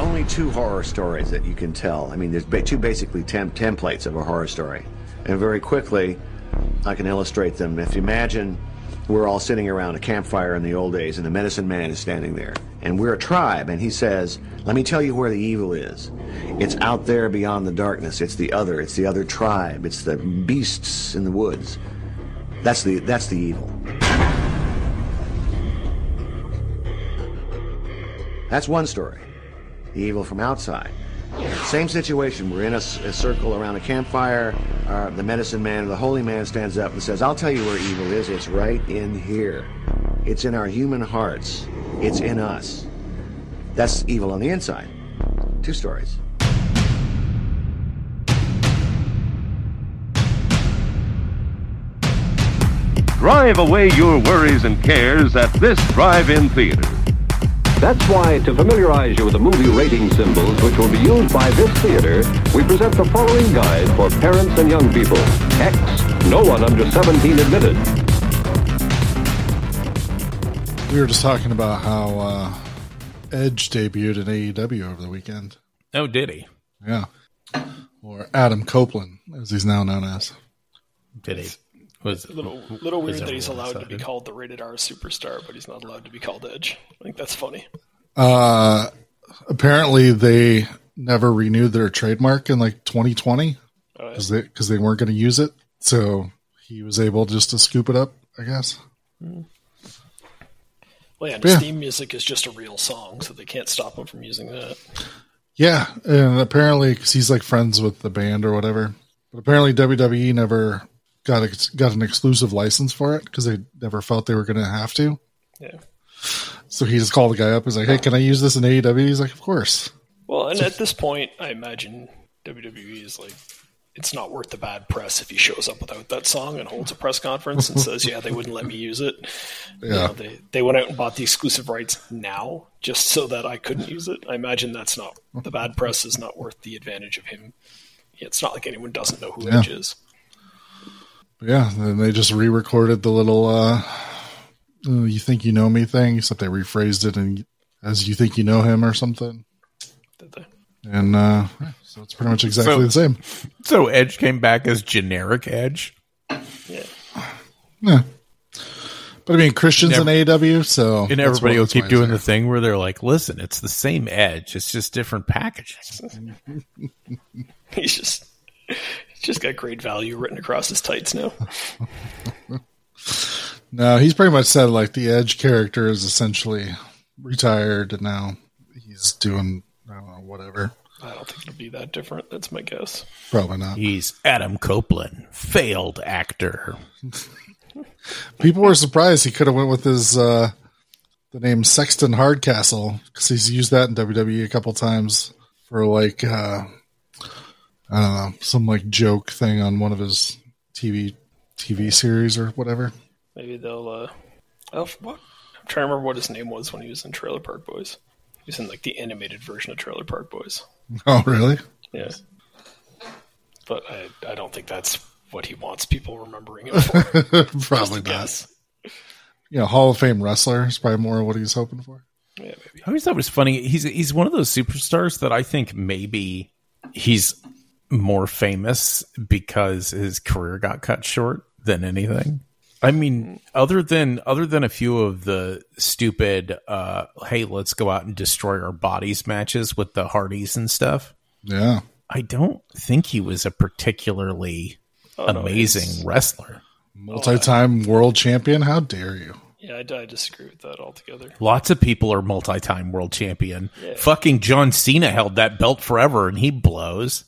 only two horror stories that you can tell. I mean, there's ba- two basically tem- templates of a horror story. And very quickly, I can illustrate them. If you imagine we're all sitting around a campfire in the old days, and the medicine man is standing there. And we're a tribe, and he says, Let me tell you where the evil is. It's out there beyond the darkness. It's the other. It's the other tribe. It's the beasts in the woods. That's the, that's the evil. That's one story. The evil from outside. Same situation. We're in a circle around a campfire. Uh, the medicine man or the holy man stands up and says, I'll tell you where evil is. It's right in here. It's in our human hearts. It's in us. That's evil on the inside. Two stories. Drive away your worries and cares at this drive-in theater. That's why, to familiarize you with the movie rating symbols which will be used by this theater, we present the following guide for parents and young people. X, no one under 17 admitted. We were just talking about how uh, Edge debuted in AEW over the weekend. Oh, did he? Yeah. Or Adam Copeland, as he's now known as. Did he? Was a Little little weird that he's everyone allowed to be called the rated R superstar, but he's not allowed to be called Edge. I think that's funny. Uh, apparently, they never renewed their trademark in like 2020 Oh, yeah. because they weren't going to use it. So he was able just to scoop it up, I guess. Well, yeah, and Yeah. Steam music is just a real song, so they can't stop him from using that. Yeah, and apparently, because he's like friends with the band or whatever. But apparently, WWE never got a, got an exclusive license for it because they never felt they were going to have to. Yeah. So he just called the guy up. He's like, "Hey, can I use this in AEW?" He's like, "Of course." Well, and at this point, I imagine WWE is like, it's not worth the bad press if he shows up without that song and holds a press conference and says, "Yeah, they wouldn't let me use it." You Yeah. know, they they went out and bought the exclusive rights now just so that I couldn't use it. I imagine that's not the bad press is not worth the advantage of him. It's not like anyone doesn't know who Yeah. Edge is. But yeah, then they just re-recorded the little uh, uh, "You think you know me" thing, except they rephrased it and as "You think you know him" or something. Did they? And uh, so it's pretty much exactly So- the same. so Edge came back as generic Edge. Yeah. Yeah. But I mean, Christians Never- in AEW, so And everybody will keep doing there. the thing where they're like, listen, it's the same Edge. It's just different packaging. He's just he's just got great value written across his tights now. No, he's pretty much said like the Edge character is essentially retired and now he's doing I don't know whatever. I don't think it'll be that different. That's my guess. Probably not. He's Adam Copeland, failed actor. People were surprised he could have went with his uh, the name Sexton Hardcastle because he's used that in WWE a couple times for like uh, I don't know some like joke thing on one of his TV TV series or whatever. Maybe they'll. uh oh, what? I'm trying to remember what his name was when he was in Trailer Park Boys. He was in like the animated version of Trailer Park Boys. Oh, really? Yeah. But I, I don't think that's what he wants people remembering him for. Probably not. Yes. You know, Hall of Fame wrestler is probably more what he's hoping for. Yeah, maybe. I always thought it was funny. He's he's one of those superstars that I think maybe he's more famous because his career got cut short than anything. I mean, other than other than a few of the stupid, uh, hey, let's go out and destroy our bodies matches with the Hardys and stuff. Yeah. I don't think he was a particularly Oh, amazing he's- wrestler. Multi-time world champion. How dare you? Yeah, I, I disagree with that altogether. Lots of people are multi-time world champion. Fucking John Cena held that belt forever, and he blows.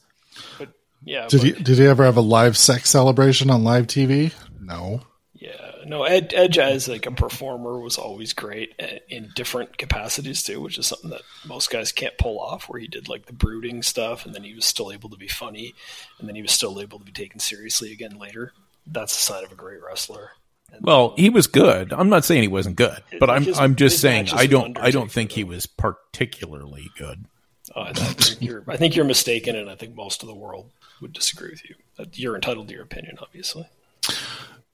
But yeah, Did but, he did he ever have a live sex celebration on live TV? No. yeah, no. Ed, Edge as like a performer was always great uh, in different capacities too, which is something that most guys can't pull off. Where he did like the brooding stuff, and then he was still able to be funny, and then he was still able to be taken seriously again later. That's a sign of a great wrestler. And, Well, he was good. I'm not saying he wasn't good, but I'm I'm just saying I don't I don't think he was particularly good. Uh, I think you're I think you're mistaken, and I think most of the world would disagree with you. You're entitled to your opinion, obviously.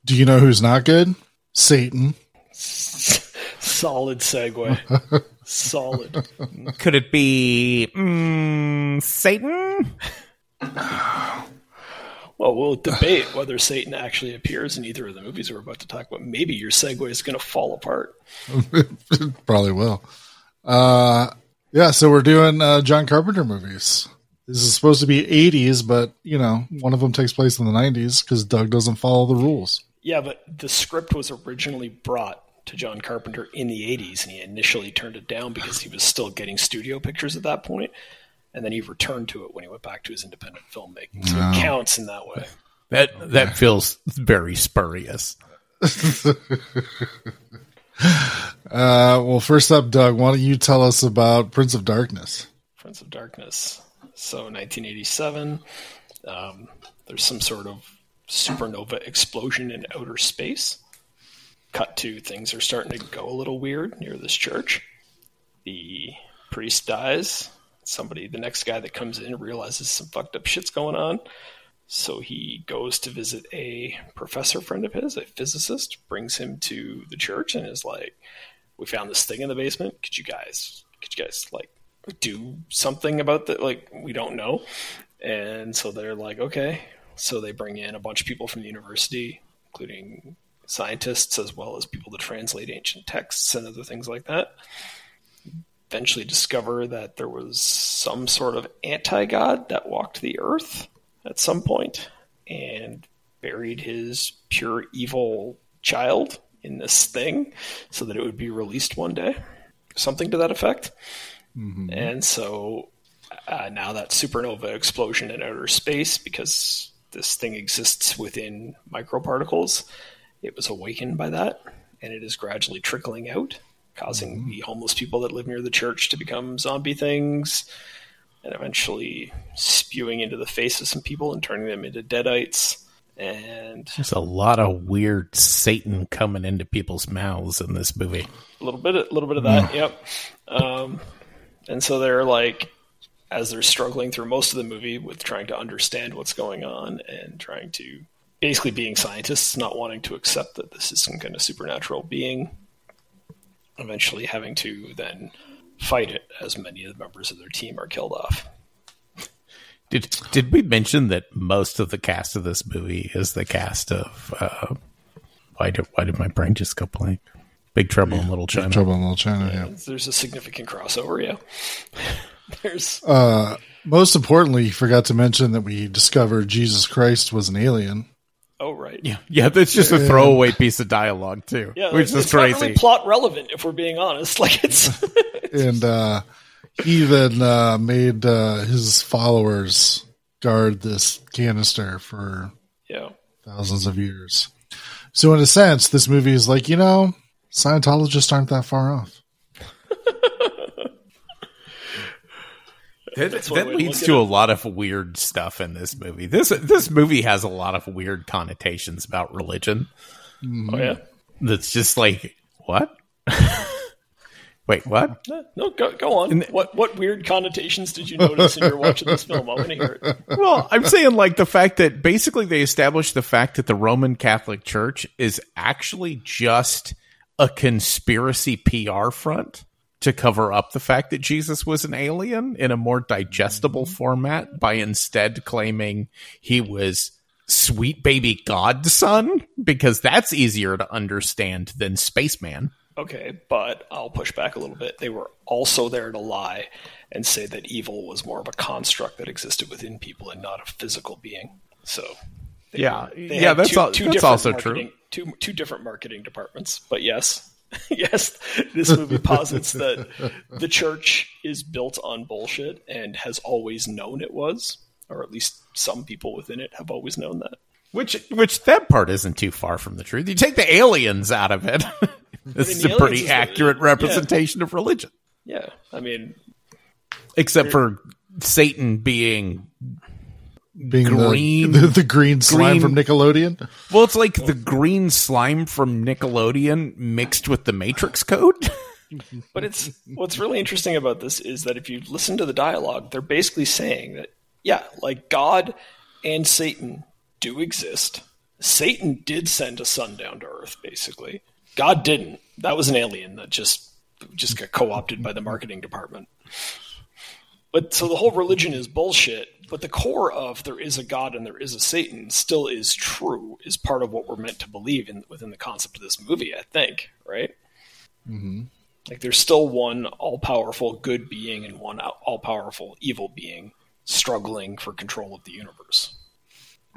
Do you know who's not good? Satan. Solid segue. Solid. Could it be mm, Satan? Well, we'll debate whether Satan actually appears in either of the movies we're about to talk about. Maybe your segue is going to fall apart. Probably will. Uh, yeah, so we're doing uh, John Carpenter movies. This is supposed to be 80s, but, you know, one of them takes place in the 90s because Doug doesn't follow the rules. Yeah, but the script was originally brought to John Carpenter in the 80s, and he initially turned it down because he was still getting studio pictures at that point, and then he returned to it when he went back to his independent filmmaking. So it counts in that way. That that feels very spurious. Uh, well, first up, Doug, why don't you tell us about Prince of Darkness? Prince of Darkness. So 1987, um, there's some sort of supernova explosion in outer space. Cut to things are starting to go a little weird near this church. The priest dies. Somebody, the next guy that comes in, realizes some fucked up shit's going on. So he goes to visit a professor friend of his, a physicist, brings him to the church and is like, "We found this thing in the basement. Could you guys, could you guys like do something about that? Like we don't know." And so they're like, "Okay." So they bring in a bunch of people from the university, including scientists as well as people to translate ancient texts and other things like that. Eventually discover that there was some sort of anti-god that walked the earth at some point and buried his pure evil child in this thing so that it would be released one day. Something to that effect. And so uh, now that supernova explosion in outer space, because this thing exists within microparticles, it was awakened by that and it is gradually trickling out, causing the homeless people that live near the church to become zombie things and eventually spewing into the face of some people and turning them into deadites. And There's a lot of weird Satan coming into people's mouths in this movie. a little bit, a little bit of that, yep. Um, and so they're like, as they're struggling through most of the movie with trying to understand what's going on and trying to basically being scientists, not wanting to accept that this is some kind of supernatural being, eventually having to then fight it as many of the members of their team are killed off. Did did we mention that most of the cast of this movie is the cast of uh, why did why did my brain just go blank? Big Trouble in Little China. Trouble in Little China, yeah. There's a significant crossover, yeah. There's Uh, most importantly, you forgot to mention that we discovered Jesus Christ was an alien. Oh right, Yeah, yeah, that's just a throwaway piece of dialogue too, yeah, which is it's crazy. not really plot relevant if we're being honest. Like it's and uh, he then uh, made uh, his followers guard this canister for yeah. thousands of years. So, in a sense, this movie is like, you know, Scientologists aren't that far off. That, that leads to a lot of weird stuff in this movie. This this movie has a lot of weird connotations about religion. Mm-hmm. Oh yeah. That's just like what? Wait, what? No, No, go go on. what what weird connotations did you notice in your watching this film? I want to hear it. Well, I'm saying like the fact that basically they established the fact that the Roman Catholic Church is actually just a conspiracy PR front to cover up the fact that Jesus was an alien in a more digestible mm-hmm. format by instead claiming he was sweet baby godson because that's easier to understand than spaceman. Okay, but I'll push back a little bit. They were also there to lie and say that evil was more of a construct that existed within people and not a physical being. So Yeah, they yeah, that's al- that's also true. Two two different marketing departments, but yes, yes, this movie posits that the church is built on bullshit and has always known it was, or at least some people within it have always known that. Which which that part isn't too far from the truth. You take the aliens out of it. this mean, is a pretty aliens is the- accurate yeah. representation of religion. Yeah, I mean, Except for Satan being Being the- Green- the, the, green slime green- from Nickelodeon. well, it's like the green slime from Nickelodeon mixed with the Matrix code. But it's what's really interesting about this is that if you listen to the dialogue, they're basically saying that yeah, like God and Satan do exist. Satan did send a son down to Earth, basically, God didn't. That was an alien that just just got co-opted by the marketing department. But so the whole religion is bullshit. But the core of there is a God and there is a Satan still is true. Is part of what we're meant to believe in within the concept of this movie. I think, right? Mm-hmm. Like there's still one all-powerful good being and one all-powerful evil being struggling for control of the universe.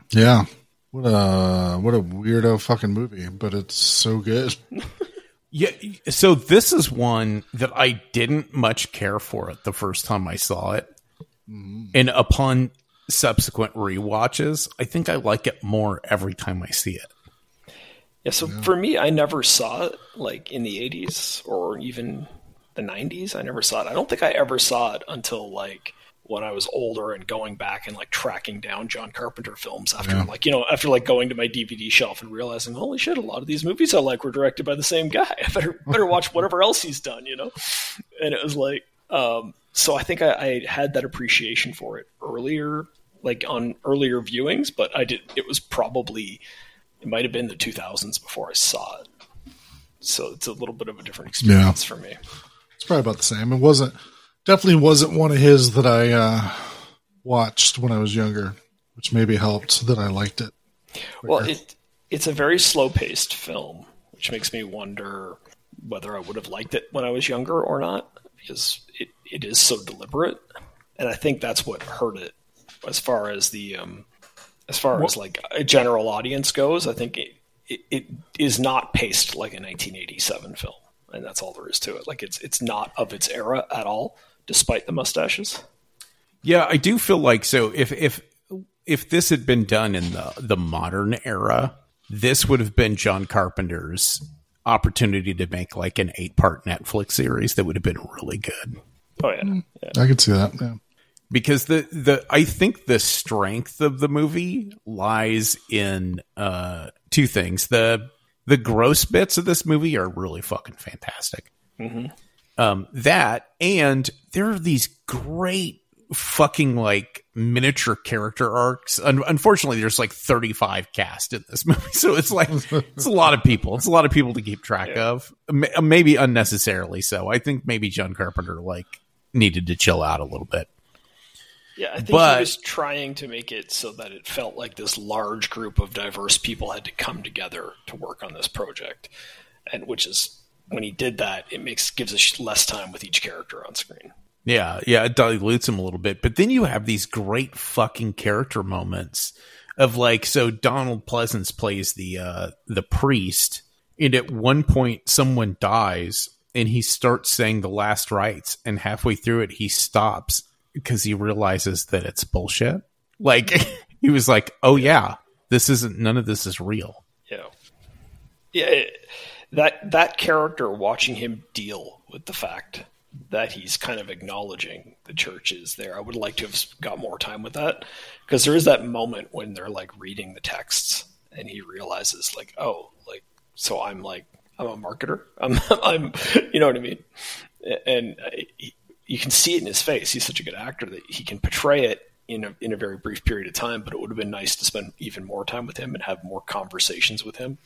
Yeah. What a what a weirdo fucking movie, but it's so good. Yeah, so this is one that I didn't much care for it the first time I saw it. And upon subsequent rewatches, I think I like it more every time I see it. Yeah, so for me, I never saw it like in the 80s or even the 90s. I never saw it. I don't think I ever saw it until like when I was older and going back and like tracking down John Carpenter films after like, you know, after like going to my DVD shelf and realizing, holy shit, a lot of these movies I like were directed by the same guy. I better better watch whatever else he's done, you know? And it was like um so I think I, I had that appreciation for it earlier, like on earlier viewings, but I did it was probably it might have been the 2000s before I saw it. So it's a little bit of a different experience for me. It's probably about the same. It wasn't definitely wasn't one of his that I uh, watched when I was younger, which maybe helped that I liked it. Well, it it's a very slow paced film, which makes me wonder whether I would have liked it when I was younger or not, because it, it is so deliberate, and I think that's what hurt it as far as the um, as far as like a general audience goes. I think it, it it is not paced like a 1987 film, and that's all there is to it. Like it's it's not of its era at all, despite the mustaches. Yeah, I do feel like so if if if this had been done in the the modern era, this would have been John Carpenter's opportunity to make like an eight part Netflix series that would have been really good. Oh yeah, yeah. I could see that. Yeah. Because the the I think the strength of the movie lies in uh two things. The the gross bits of this movie are really fucking fantastic. Um that and there are these great fucking like miniature character arcs. Un- unfortunately, there's like 35 cast in this movie, so it's like it's a lot of people. It's a lot of people to keep track of. M- uh, maybe unnecessarily so. I think maybe John Carpenter like needed to chill out a little bit. Yeah, I think But- he was trying to make it so that it felt like this large group of diverse people had to come together to work on this project, and which is when he did that, it makes gives us less time with each character on screen. Yeah, yeah, it dilutes him a little bit. But then you have these great fucking character moments of like so Donald Pleasence plays the uh the priest and at one point someone dies and he starts saying the last rites and halfway through it he stops because he realizes that it's bullshit. Like he was like, "Oh yeah, this isn't none of this is real." Know, yeah, it, that that character watching him deal with the fact that he's kind of acknowledging the church is there. I would like to have got more time with that because there is that moment when they're like reading the texts and he realizes like, oh, like so I'm like I'm a marketer. I'm I'm you know what I mean? And uh, he, you can see it in his face. He's such a good actor that he can portray it in a in a very brief period of time. But it would have been nice to spend even more time with him and have more conversations with him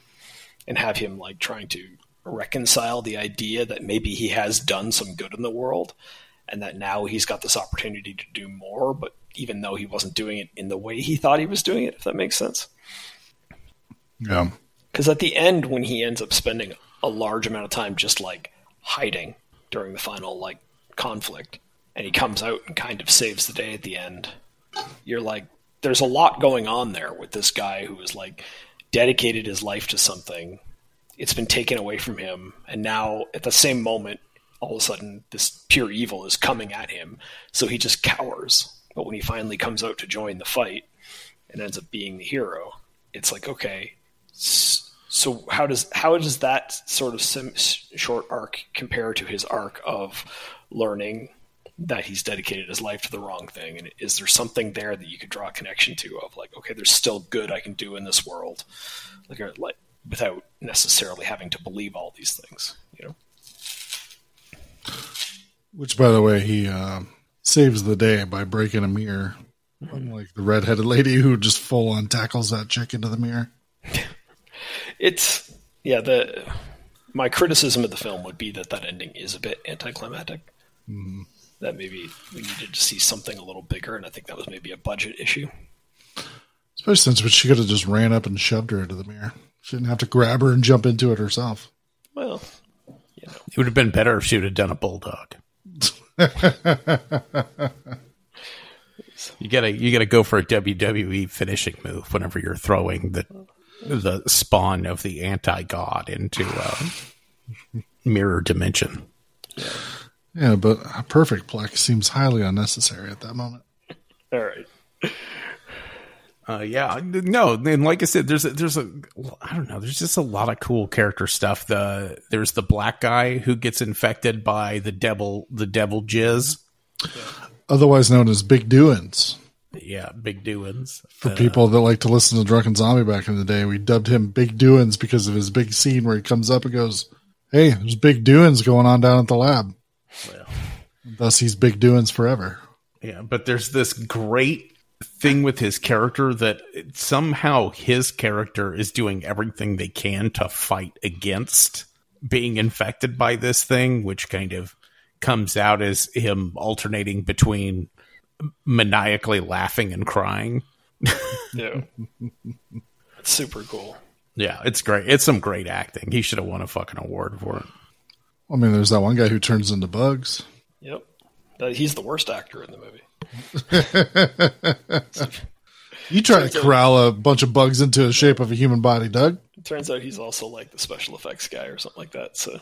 and have him like trying to reconcile the idea that maybe he has done some good in the world and that now he's got this opportunity to do more but even though he wasn't doing it in the way he thought he was doing it if that makes sense Yeah. because at the end when he ends up spending a large amount of time just like hiding during the final like conflict and he comes out and kind of saves the day at the end you're like there's a lot going on there with this guy who is like dedicated his life to something it's been taken away from him. And now at the same moment all of a sudden this pure evil is coming at him. So he just cowers. But when he finally comes out to join the fight and ends up being the hero it's like okay so how does how does that sort of sim- short arc compare to his arc of learning that he's dedicated his life to the wrong thing? And is there something there that you could draw a connection to of like okay there's still good i can do in this world? Like like without necessarily having to believe all these things you know Which, by the way, he uh, saves the day by breaking a mirror. Unlike the redheaded lady who just full on tackles that chick into the mirror. it's yeah the my criticism of the film would be that that ending is a bit anticlimactic. That maybe we needed to see something a little bigger, and I think that was maybe a budget issue. Especially since but she could have just ran up and shoved her into the mirror. She didn't have to grab her and jump into it herself. Well, you know, It would have been better if she would have done a bulldog. you gotta you gotta go for a WWE finishing move whenever you're throwing the the spawn of the anti god into uh, mirror dimension. Yeah, but a perfect plex seems highly unnecessary at that moment. all right. Uh, yeah, no, and like I said, there's a, there's a I don't know, there's just a lot of cool character stuff. The there's the black guy who gets infected by the devil the devil jizz. Otherwise known as Big Doings. Yeah, big doings. For people that like to listen to Drunken Zombie back in the day, we dubbed him Big Doings because of his big scene where he comes up and goes, Hey, there's big doings going on down at the lab. Well, Thus, he's Big Doings forever. Yeah, but there's this great thing with his character that somehow his character is doing everything they can to fight against being infected by this thing, which kind of comes out as him alternating between maniacally laughing and crying. Yeah, it's super cool. Yeah, it's great. It's some great acting. He should have won a fucking award for it. I mean, there's that one guy who turns into bugs. Yep, uh, he's the worst actor in the movie. You try to corral a bunch of bugs into the shape of a human body, Doug. It turns out he's also like the special effects guy or something like that. So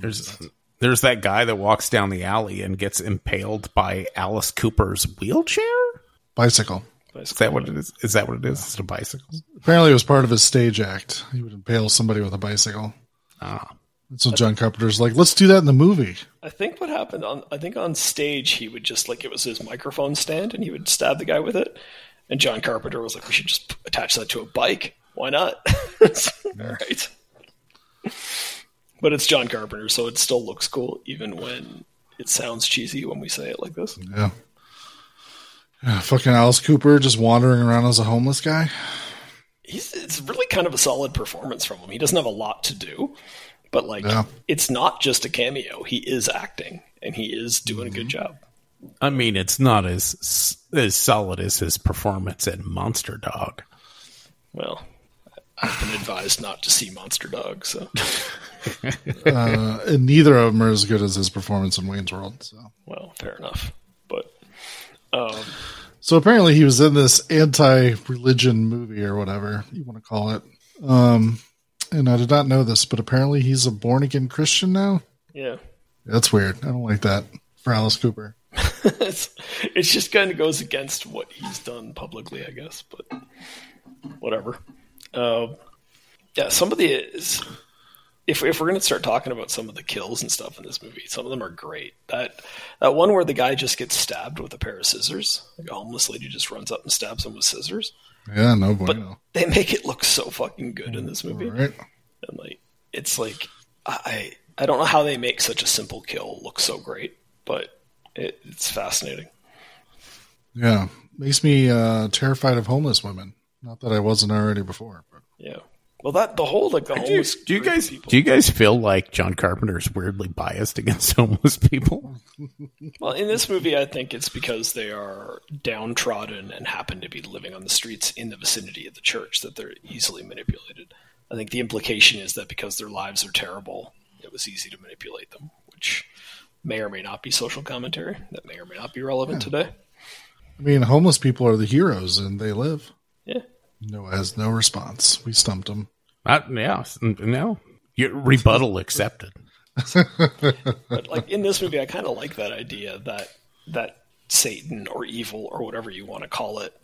There's there's that guy that walks down the alley and gets impaled by Alice Cooper's wheelchair. Bicycle. Is that what it is? Is that what it is? Is it a bicycle? Apparently, it was part of his stage act. He would impale somebody with a bicycle. Ah, And so John Carpenter's like, let's do that in the movie. I think what happened on I think on stage he would just like it was his microphone stand and he would stab the guy with it. And John Carpenter was like, "We should just attach that to a bike. Why not?" All right. But it's John Carpenter, so it still looks cool, even when it sounds cheesy when we say it like this. Yeah. Yeah, fucking Alice Cooper just wandering around as a homeless guy. He's it's really kind of a solid performance from him. He doesn't have a lot to do, but like Yeah. it's not just a cameo. He is acting, and he is doing a Mm-hmm. good job. I mean, it's not as as solid as his performance in Monster Dog. Well, I've been advised not to see Monster Dog, so Uh, and neither of them are as good as his performance in Wayne's World. So. well, fair enough. But um, So apparently he was in this anti-religion movie or whatever you want to call it. Um, and I did not know this, but apparently he's a born-again Christian now. yeah, That's weird. I don't like that for Alice Cooper. it's it just kind of goes against what he's done publicly, I guess. But whatever. Um, yeah, some of the is, if if we're gonna start talking about some of the kills and stuff in this movie, some of them are great. That that one where the guy just gets stabbed with a pair of scissors, like a homeless lady just runs up and stabs him with scissors. Yeah, no But they make it look so fucking good in this movie. Right. and like it's like I I don't know how they make such a simple kill look so great, but it, it's fascinating. Yeah, makes me uh, terrified of homeless women. Not that I wasn't already before. But Yeah. Well, that the whole like the Do you, homeless. do you guys people- do you guys feel like John Carpenter is weirdly biased against homeless people? Well, in this movie, I think it's because they are downtrodden and happen to be living on the streets in the vicinity of the church that they're easily manipulated. I think the implication is that because their lives are terrible, it was easy to manipulate them, which may or may not be social commentary. That may or may not be relevant today. I mean, homeless people are the heroes, and they live. Yeah. Noah has no response. We stumped him. Uh, yeah, no. Your rebuttal accepted. But like in this movie, I kind of like that idea that that Satan or evil or whatever you want to call it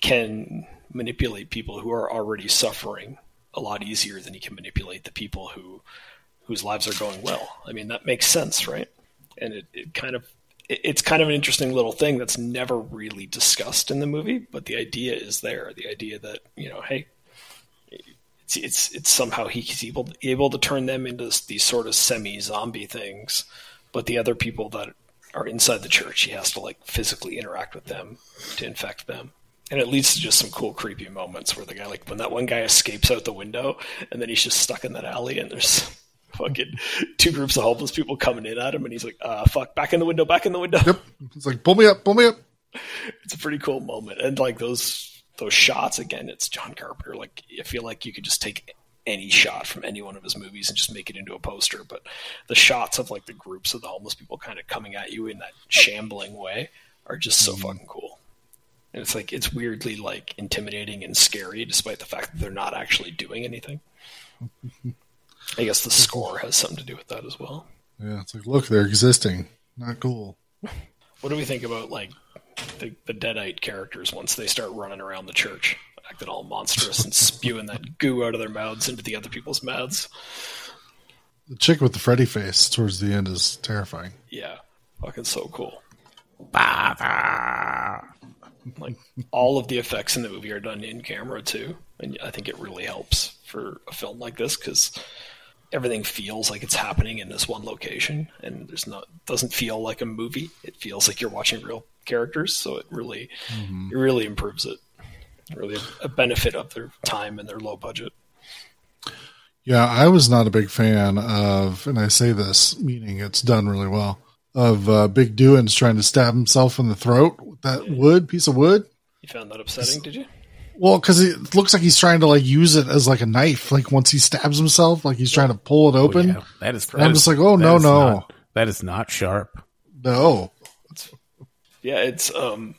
can manipulate people who are already suffering a lot easier than he can manipulate the people who whose lives are going well. I mean, that makes sense, right? And it, it kind of it, it's kind of an interesting little thing that's never really discussed in the movie, but the idea is there. The idea that you know, hey, it's it's, it's somehow he's able able to turn them into these sort of semi zombie things, but the other people that are inside the church, he has to like physically interact with them to infect them. and it leads to just some cool creepy moments where the guy like when that one guy escapes out the window and then he's just stuck in that alley and there's fucking two groups of homeless people coming in at him and he's like uh fuck back in the window back in the window Yep. It's like pull me up, pull me up. it's a pretty cool moment and like those those shots again it's john carpenter like i feel like you could just take any shot from any one of his movies and just make it into a poster but the shots of like the groups of the homeless people kind of coming at you in that shambling way are just so fucking cool and it's like it's weirdly like intimidating and scary despite the fact that they're not actually doing anything i guess the score has something to do with that as well Yeah, it's like look, they're existing. Not cool. What do we think about like the, the deadite characters once they start running around the church, acting all monstrous and spewing that goo out of their mouths into the other people's mouths? The chick with the Freddy face towards the end is terrifying. Yeah, fucking so cool. Like all of the effects in the movie are done in camera too, and I think it really helps for a film like this because everything feels like it's happening in this one location, and there's not doesn't feel like a movie. It feels like you're watching real characters, so it really it really improves it. Really a benefit of their time and their low budget. Yeah, I was not a big fan of, and I say this meaning it's done really well, of uh, Big Doings trying to stab himself in the throat with that wood, piece of wood. You found that upsetting, did you? Well, because it looks like he's trying to like use it as like a knife. Like once he stabs himself, like he's trying to pull it open. Yeah, that is. I'm that just like, oh, no, no. not- that is not sharp. No, Yeah, it's um,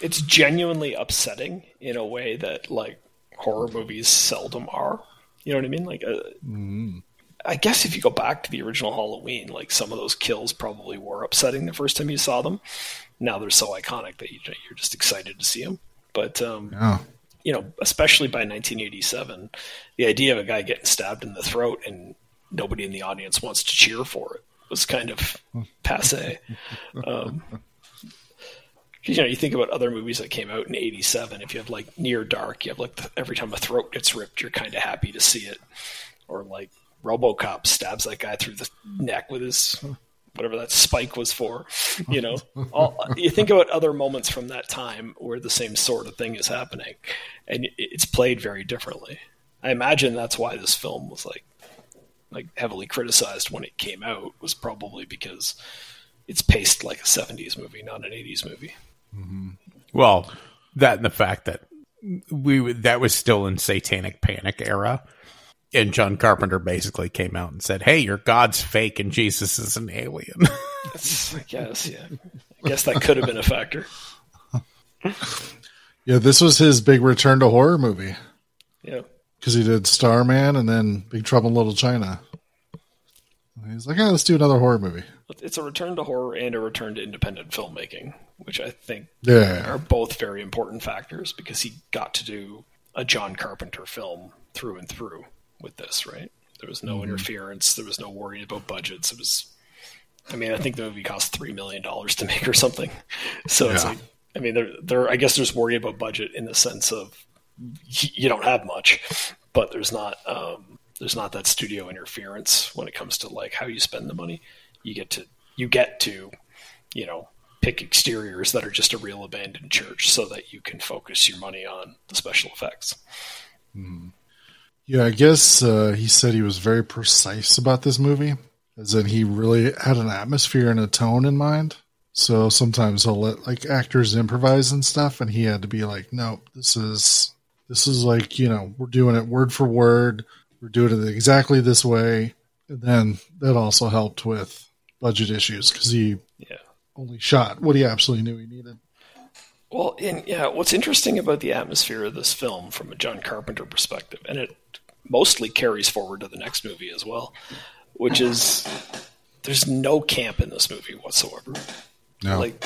it's genuinely upsetting in a way that like horror movies seldom are. You know what I mean? Like, uh, I guess if you go back to the original Halloween, like some of those kills probably were upsetting the first time you saw them. Now they're so iconic that you, you're just excited to see them. But um, yeah, you know, especially by 1987, the idea of a guy getting stabbed in the throat and nobody in the audience wants to cheer for it was kind of passe. Um, you know, you think about other movies that came out in '87. If you have like Near Dark, you have like the, every time a throat gets ripped, you're kind of happy to see it. Or like RoboCop stabs that guy through the neck with his whatever that spike was for. You know, all, you think about other moments from that time where the same sort of thing is happening, and it's played very differently. I imagine that's why this film was like like heavily criticized when it came out was probably because it's paced like a 70s movie, not an 80s movie. Mm-hmm. Well, that and the fact that we that was still in Satanic Panic era, and John Carpenter basically came out and said, "Hey, your God's fake and Jesus is an alien." I guess, yeah. I guess that could have been a factor. yeah. This was his big return to horror movie Yeah. because he did Starman and then Big Trouble in Little China. He's like, oh, let's do another horror movie. It's a return to horror and a return to independent filmmaking, which I think Yeah, are both very important factors because he got to do a John Carpenter film through and through with this, right? There was no interference. There was no worry about budgets. It was, I mean, I think the movie cost three million dollars to make or something. So it's like, I mean, there, there. I guess there's worry about budget in the sense of you don't have much, but there's not, um, there's not that studio interference when it comes to like how you spend the money. You get to, you get to, you know, pick exteriors that are just a real abandoned church so that you can focus your money on the special effects. Yeah. I guess uh, he said he was very precise about this movie, as in he really had an atmosphere and a tone in mind. So sometimes he'll let like actors improvise and stuff, and he had to be like, "No, this is this is like you know we're doing it word for word. We're doing it exactly this way." And then that also helped with budget issues because he Yeah. only shot what he absolutely knew he needed. Well, and yeah, what's interesting about the atmosphere of this film from a John Carpenter perspective, and it mostly carries forward to the next movie as well, which is there's no camp in this movie whatsoever. No, Like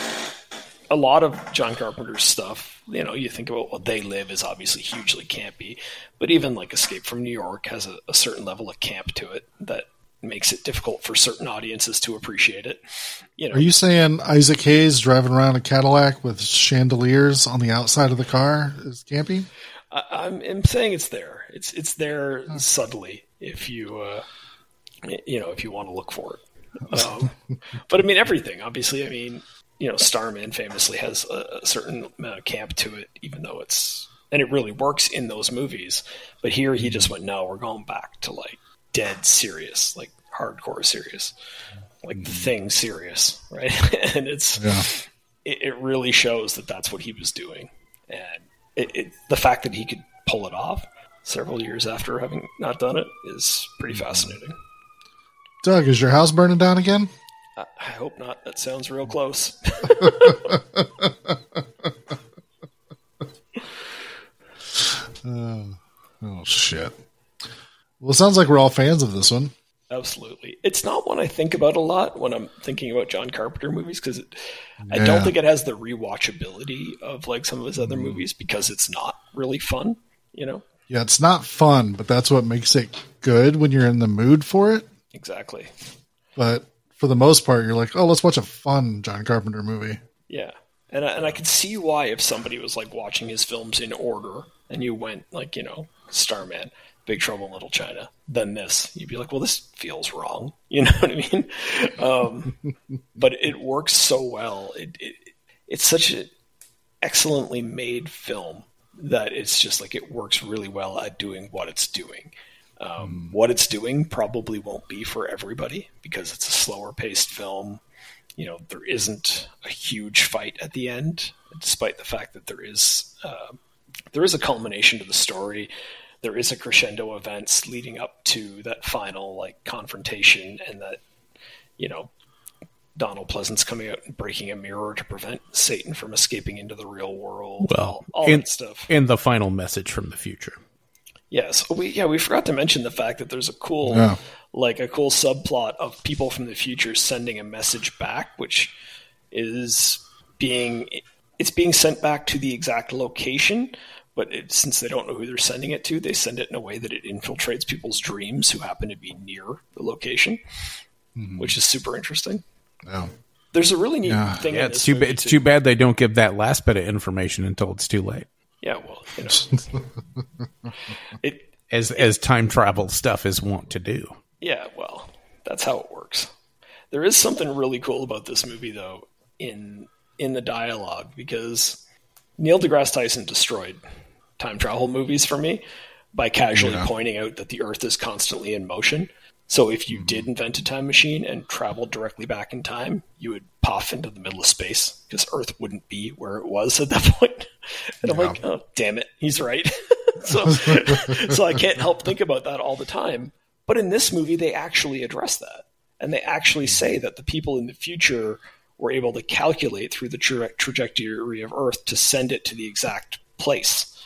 a lot of John Carpenter's stuff, you know, you think about what they live is obviously hugely campy, but even like Escape from New York has a, a certain level of camp to it that makes it difficult for certain audiences to appreciate it. You know, Are you saying Isaac Hayes driving around a Cadillac with chandeliers on the outside of the car is campy? I, I'm, I'm saying it's there. It's it's there subtly if you uh, you know if you want to look for it. Um, but I mean everything. Obviously, I mean you know, Starman famously has a, a certain amount of camp to it, even though it's and it really works in those movies. But here he just went, no, we're going back to like dead serious, like hardcore serious, like the mm-hmm. thing serious, right? and it's Yeah. it, it really shows that that's what he was doing, and it, it, the fact that he could pull it off several years after having not done it is pretty mm-hmm. fascinating. Doug, is your house burning down again? I, I hope not. That sounds real close. Oh, oh shit. Well, it sounds like we're all fans of this one. Absolutely. It's not one I think about a lot when I'm thinking about John Carpenter movies because I don't think it has the rewatchability of like some of his other mm-hmm. movies because it's not really fun, you know? Yeah, it's not fun, but that's what makes it good when you're in the mood for it. Exactly. But for the most part, you're like, oh, let's watch a fun John Carpenter movie. Yeah. And I, and I could see why if somebody was like watching his films in order and you went like, you know, Starman, Big Trouble in Little China, than this, you'd be like, well, this feels wrong. You know what I mean? Um, but it works so well. It, it it's such an excellently made film that it's just like it works really well at doing what it's doing. Um, what it's doing probably won't be for everybody because it's a slower paced film. You know, there isn't a huge fight at the end, despite the fact that there is uh, there is a culmination to the story. There is a crescendo events leading up to that final like confrontation, and that you know Donald Pleasence coming out and breaking a mirror to prevent Satan from escaping into the real world. Well, all and, that stuff. and the final message from the future. Yes. We yeah, we forgot to mention the fact that there's a cool Yeah. like a cool subplot of people from the future sending a message back which is being it's being sent back to the exact location, but it, since they don't know who they're sending it to, they send it in a way that it infiltrates people's dreams who happen to be near the location, mm-hmm. which is super interesting. Yeah. There's a really neat Yeah. thing. Yeah, in it's too movie, bad. It's too bad they don't give that last bit of information until it's too late. Yeah, well, you know, it As as time travel stuff is wont to do. Yeah, well, that's how it works. There is something really cool about this movie, though, in in the dialogue because Neil deGrasse Tyson destroyed time travel movies for me by casually Yeah. pointing out that the Earth is constantly in motion. So if you mm-hmm. did invent a time machine and traveled directly back in time, you would puff into the middle of space because Earth wouldn't be where it was at that point. And I'm like, oh, damn it, he's right. so, so I can't help think about that all the time. But in this movie, they actually address that. And they actually mm-hmm. say that the people in the future were able to calculate through the tra- trajectory of Earth to send it to the exact place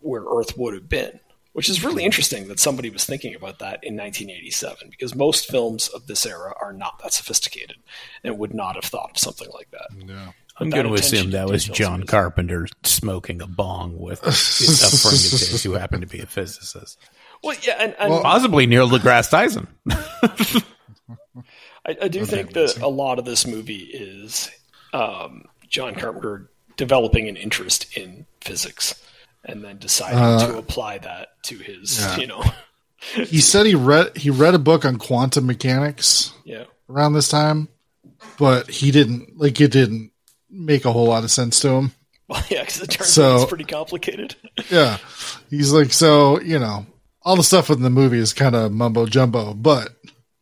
where Earth would have been, which is really interesting that somebody was thinking about that in 1987 because most films of this era are not that sophisticated and would not have thought of something like that. Yeah. I'm going to assume that was John is- Carpenter smoking a bong with a friend of his who happened to be a physicist, Well, yeah, and, and Well- possibly Neil deGrasse Tyson. I, I do think that a lot of this movie is um, John Carpenter developing an interest in physics and then deciding to uh, apply that to his, yeah. you know, He said he read he read a book on quantum mechanics yeah. around this time, but he didn't like it didn't make a whole lot of sense to him. Well, yeah, because it turns So- out it's pretty complicated. Yeah. He's like, so, you know, all the stuff in the movie is kind of mumbo jumbo, but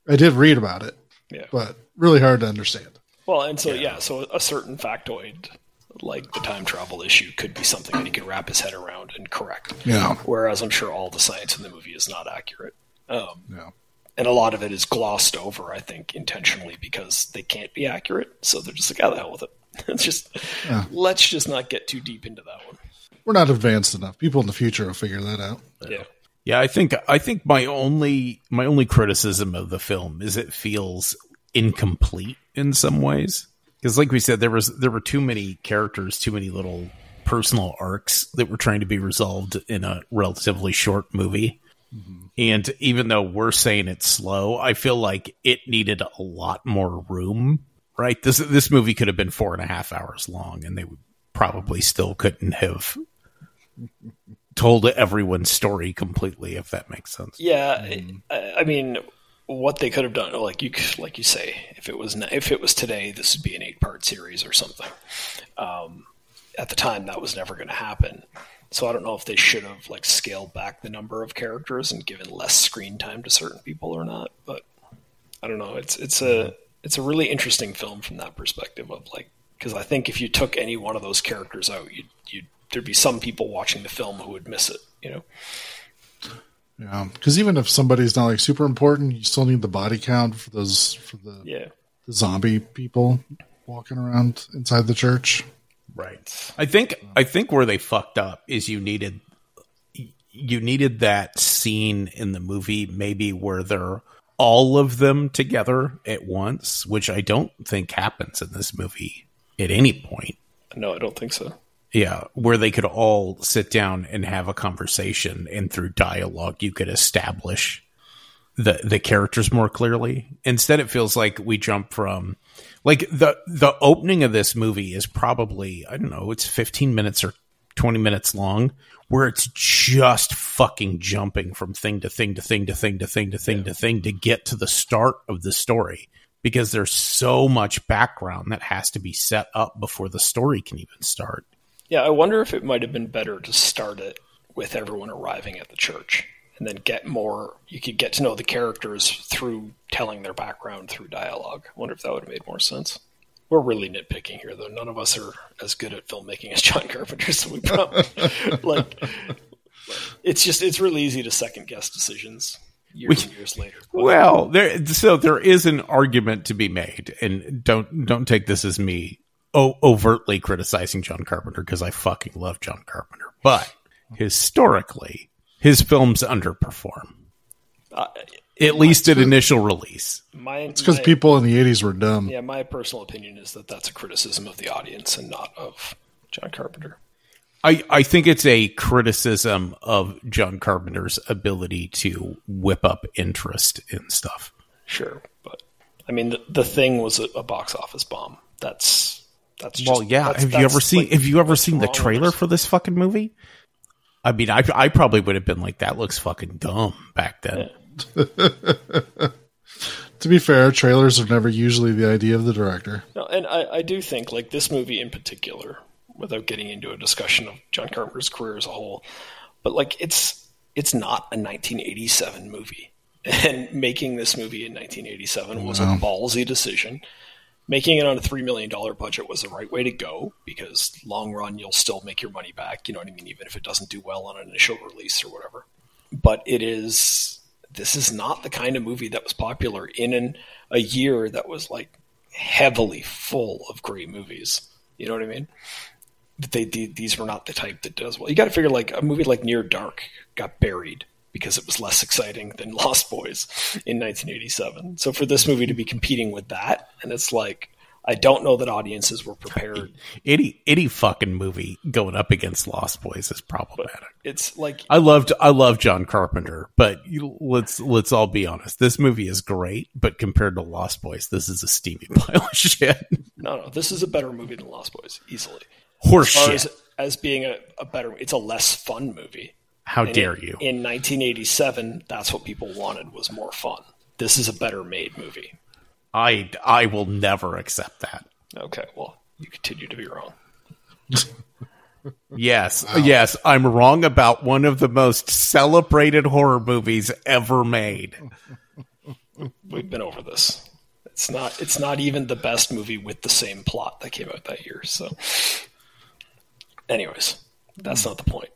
I did read about it, yeah. but really hard to understand. Well, and so yeah, so a certain factoid like the time travel issue could be something that he could wrap his head around and correct. Yeah. Whereas I'm sure all the science in the movie is not accurate. Um, Yeah. and a lot of it is glossed over, I think, intentionally because they can't be accurate. So they're just like, "How the hell with it?" It's just let's just not get too deep into that one. We're not advanced enough. People in the future will figure that out. Yeah, Yeah, I think I think my only my only criticism of the film is it feels incomplete in some ways because, like we said, there was there were too many characters, too many little personal arcs that were trying to be resolved in a relatively short movie. Mm-hmm. And even though we're saying it's slow, I feel like it needed a lot more room. Right this this movie could have been four and a half hours long, and they would probably still couldn't have told everyone's story completely, if that makes sense. yeah. Mm. I, I mean, what they could have done, like you like you say, if it was if it was today, this would be an eight part series or something. Um, at the time, that was never going to happen. So I don't know if they should have like scaled back the number of characters and given less screen time to certain people or not. But I don't know. It's it's a it's a really interesting film from that perspective of like because I think if you took any one of those characters out, you you there'd be some people watching the film who would miss it. You know. Yeah, because even if somebody's not like super important, you still need the body count for those for the, Yeah. the zombie people walking around inside the church. Right. I think I think where they fucked up is you needed you needed that scene in the movie maybe where they're all of them together at once, which I don't think happens in this movie at any point. No, I don't think so. Yeah, where they could all sit down and have a conversation and through dialogue you could establish the the characters more clearly. Instead it feels like we jump from like the the opening of this movie is probably I don't know, it's 15 minutes or 20 minutes long where it's just fucking jumping from thing to thing to thing to thing to thing to thing to thing to get to the start of the story because there's so much background that has to be set up before the story can even start. Yeah, I wonder if it might have been better to start it with everyone arriving at the church and then get more you could get to know the characters through telling their background through dialogue. I wonder if that would have made more sense. We're really nitpicking here though. None of us are as good at filmmaking as John Carpenter, so we probably like it's just it's really easy to second guess decisions years and years later. But- Well, there so there is an argument to be made, and don't don't take this as me o- overtly criticizing John Carpenter because I fucking love John Carpenter, but historically, his films underperform. uh, At least at initial release. my It's because people in the '80s were dumb. Yeah, my personal opinion is that that's a criticism of the audience and not of John Carpenter. I, I think it's a criticism of John Carpenter's ability to whip up interest in stuff. Sure, but I mean, the, the thing was a, a box office bomb. That's that's just, Well, yeah. that's- have you ever that's, seen? like, have you ever what's seen the trailer for this fucking movie? I mean, I I probably would have been like, "That looks fucking dumb" back then. To be fair, trailers are never usually the idea of the director. No, and I, I do think like this movie in particular, without getting into a discussion of John Carpenter's career as a whole, but like it's it's not a 1987 movie, and making this movie in 1987 was a ballsy decision. Making it on a three million dollar budget was the right way to go because long run you'll still make your money back. You know what I mean, even if it doesn't do well on an initial release or whatever. But it is this is not the kind of movie that was popular in an, a year that was like heavily full of great movies. You know what I mean? They, they these were not the type that does well. You got to figure like a movie like Near Dark got buried because it was less exciting than Lost Boys in 1987. So for this movie to be competing with that, and it's like I don't know that audiences were prepared. Any any fucking movie going up against Lost Boys is problematic. It's like I loved I love John Carpenter, but you, let's let's all be honest. This movie is great, but compared to Lost Boys, this is a steamy pile of shit. no, no, this is a better movie than Lost Boys easily. Horse As shit. as, as being a, a better, it's a less fun movie. How And dare in- you? In 1987, that's what people wanted was more fun. This is a better made movie. I I will never accept that. Okay, well, you continue to be wrong. Yes, yes, I'm wrong about one of the most celebrated horror movies ever made. We've been over this. It's not. It's not even the best movie with the same plot that came out that year. So, anyways, that's not the point.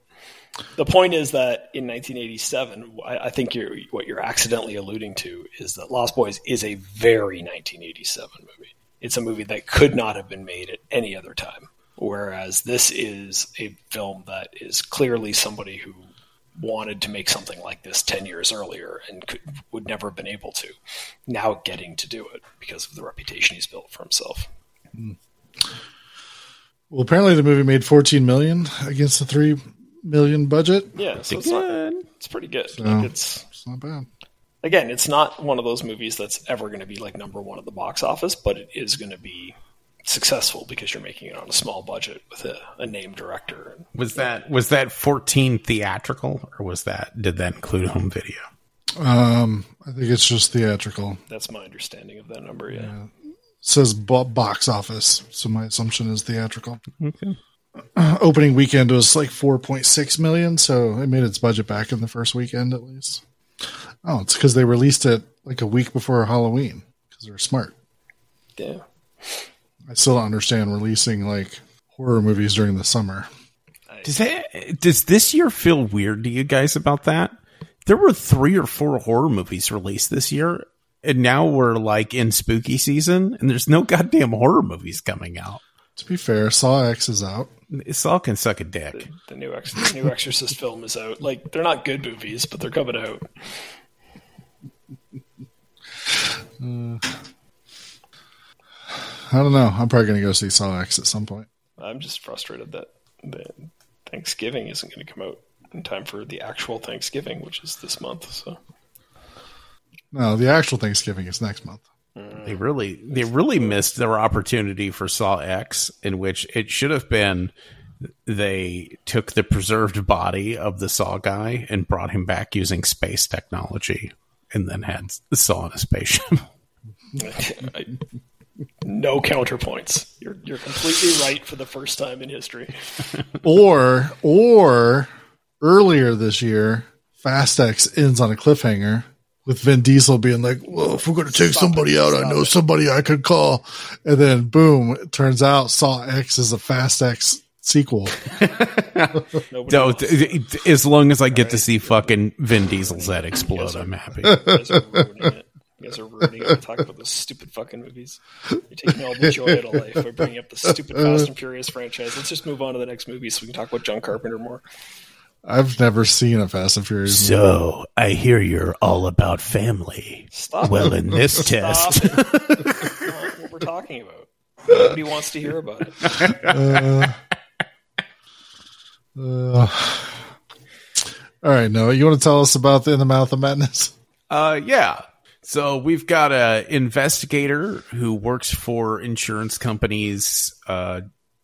The point is that in 1987, I, I think you're, what you're accidentally alluding to is that Lost Boys is a very 1987 movie. It's a movie that could not have been made at any other time. Whereas this is a film that is clearly somebody who wanted to make something like this 10 years earlier and could, would never have been able to. Now getting to do it because of the reputation he's built for himself. Hmm. Well, apparently the movie made 14 million against the 3 million budget. Yeah, so it's, not, it's pretty good. Like it's It's not bad. again, it's not one of those movies that's ever going to be like number one at the box office, but it is going to be successful because you're making it on a small budget with a, a named director. Was that was that 14 theatrical or was that did that include home video? Um, I think it's just theatrical. That's my understanding of that number. Yeah. It says bo- box office, so my assumption is theatrical. Okay. Opening weekend was like 4.6 million, so it made its budget back in the first weekend at least. Oh, it's because they released it like a week before Halloween because they're smart. Yeah. I still don't understand releasing like horror movies during the summer. Does that, does this year feel weird to you guys about that? There were three or four horror movies released this year, and now we're like in spooky season, and there's no goddamn horror movies coming out. To be fair, Saw X is out. Saw can suck a dick. The new Ex- the new Exorcist film is out. Like they're not good movies, but they're coming out. Uh, I don't know. I'm probably gonna go see Saw X at some point. I'm just frustrated that that Thanksgiving isn't going to come out in time for the actual Thanksgiving, which is this month. So No, the actual Thanksgiving is next month. They mm. really, they really missed their opportunity for Saw X, in which it should have been they took the preserved body of the Saw guy and brought him back using space technology, and then had Saw in a spaceship. No counterpoints. You're you're completely right for the first time in history. Or or earlier this year, Fast X ends on a cliffhanger with Vin Diesel being like, "Well, if we're going to take Stop somebody it. out, I know it. somebody I could call." And then boom, it turns out Saw X is a Fast X sequel. Nobody So, wants th- th- as long as I get to see fucking Vin Diesel's head explode, I'm happy. You guys are ruining it. You guys are ruining it. Talk about those stupid fucking movies. You're taking all the joy out of life by bringing up the stupid Fast and Furious franchise. Let's just move on to the next movie so we can talk about John Carpenter more. I've never seen a Fast and Furious. movie. So I hear you're all about family. Stop. Well, in this Stop. test, it. What we're talking about. Nobody wants to hear about it. Uh, all right, Noah, you want to tell us about the In the Mouth of Madness? Uh, yeah. So we've got a investigator who works for insurance companies, uh,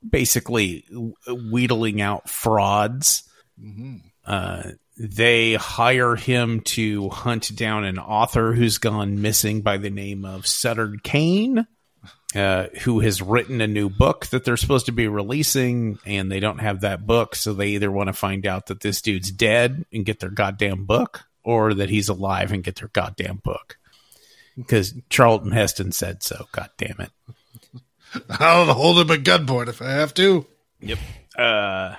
basically wheedling out frauds. Uh, they hire him to hunt down an author who's gone missing by the name of Sutter Kane, uh, who has written a new book that they're supposed to be releasing, and they don't have that book, so they either want to find out that this dude's dead and get their goddamn book, or that he's alive and get their goddamn book. Because Charlton Heston said so. God damn it. I'll hold him at gunpoint if I have to. Yep. Uh,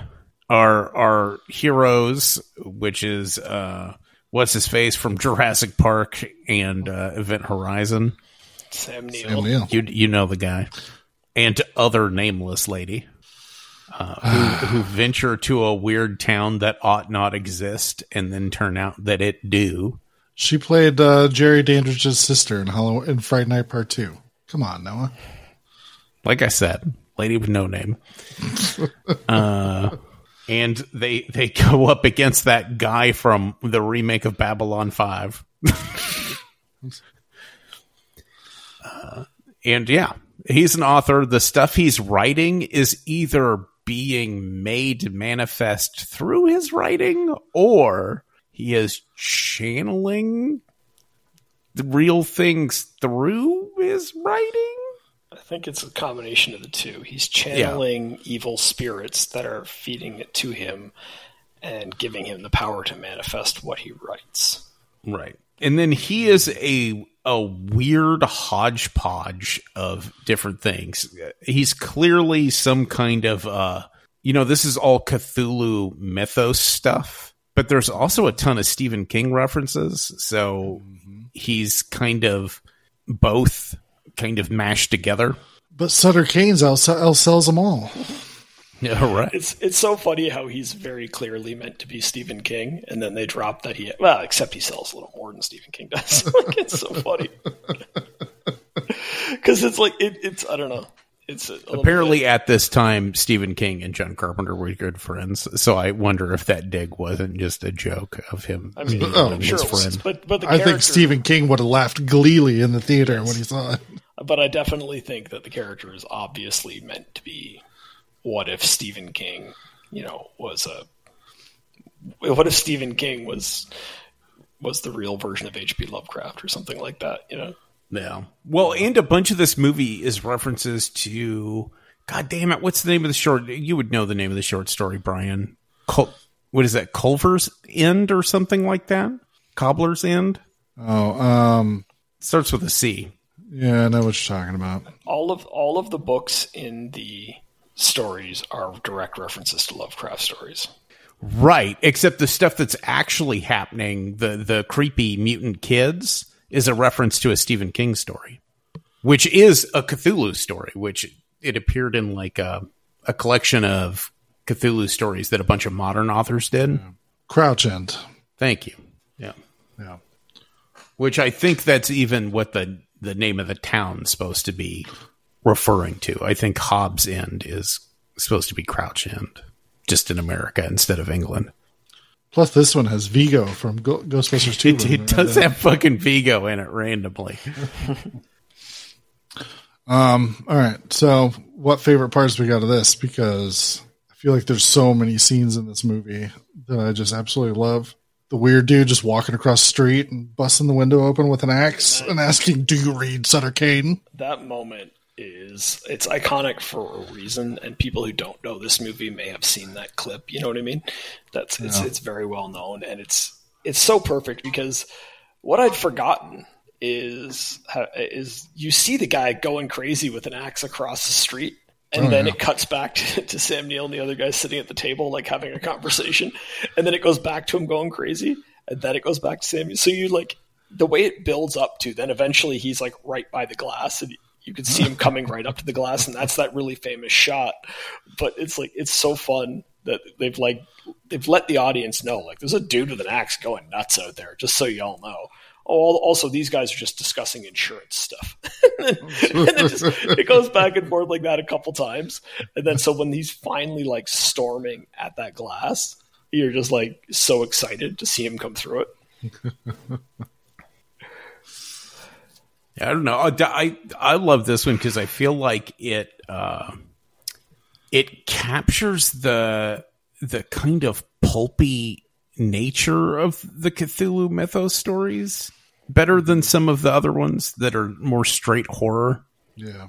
our our heroes, which is uh, what's his face from Jurassic Park and uh, Event Horizon. Sam Neill. Sam Neill. You you know the guy, and other nameless lady. Uh, who, who venture to a weird town that ought not exist, and then turn out that it do. She played uh, Jerry Dandridge's sister in Halloween in Fright Night Part Two. Come on, Noah. like I said, lady with no name. uh, and they they go up against that guy from the remake of Babylon Five. Uh, and yeah, he's an author. The stuff he's writing is either being made manifest through his writing, or he is channeling the real things through his writing. I think it's a combination of the two. He's channeling evil spirits that are feeding it to him and giving him the power to manifest what he writes. Right. And then he is a a weird hodgepodge of different things. He's clearly some kind of uh you know, this is all Cthulhu mythos stuff, but there's also a ton of Stephen King references. So he's kind of both kind of mashed together. But Sutter Kane's out, sells them all. Yeah, right. It's it's so funny how he's very clearly meant to be Stephen King, and then they drop that he well, except he sells a little more than Stephen King does. like, it's so funny because it's like it, it's I don't know. It's a Apparently, bit- at this time, Stephen King and John Carpenter were good friends. So I wonder if that dig wasn't just a joke of him. I mean, Oh, I'm sure his it was, friend. but but the I think Stephen King would have laughed gleefully in the theater when he saw it. But I definitely think that the character is obviously meant to be. What if Stephen King, you know, was a. What if Stephen King was was the real version of H.P. Lovecraft or something like that. You know. Yeah. Well, and a bunch of this movie is references to. God damn it! What's the name of the short? You would know the name of the short story, Brian. Cul- what is that? Culver's End or something like that? Cobbler's End Oh, um, starts with a C. yeah, I know what you're talking about. all of all of the books in the stories are direct references to Lovecraft stories. Right, except the stuff that's actually happening, the the creepy mutant kids, is a reference to a Stephen King story, which is a Cthulhu story, which it appeared in like a a collection of Cthulhu stories that a bunch of modern authors did. Crouch End. Thank you. Yeah. Yeah. Which I think that's even what the the name of the town's supposed to be referring to. I think Hobbs End is supposed to be Crouch End, just in America instead of England. Plus, this one has Vigo from Go- Ghostbusters 2. It, it does have fucking Vigo in it randomly. Um, all right. So, what favorite parts we got of this? Because I feel like there's so many scenes in this movie that I just absolutely love. The weird dude just walking across the street and busting the window open with an axe and asking, "Do you read Sutter Kane?" That moment is it's iconic for a reason, and people who don't know this movie may have seen that clip. You know what I mean? That's it's it's very well known, and it's it's so perfect because what I'd forgotten is is you see the guy going crazy with an axe across the street. And Oh, then yeah. it cuts back to, to Sam Neill and the other guy sitting at the table, like having a conversation. And then it goes back to him going crazy. And then it goes back to Sam. So you like the way it builds up to then eventually he's like right by the glass and you can see him coming right up to the glass and that's that really famous shot. But it's like it's so fun that they've like they've let the audience know like there's a dude with an axe going nuts out there just so y'all know. Oh, also these guys are just discussing insurance stuff. And then, just, it goes back and forth like that a couple times. And then so when he's finally like storming at that glass you're just like so excited to see him come through it I don't know. I I, I love this one because I feel like it uh, it captures the the kind of pulpy nature of the Cthulhu mythos stories better than some of the other ones that are more straight horror. Yeah.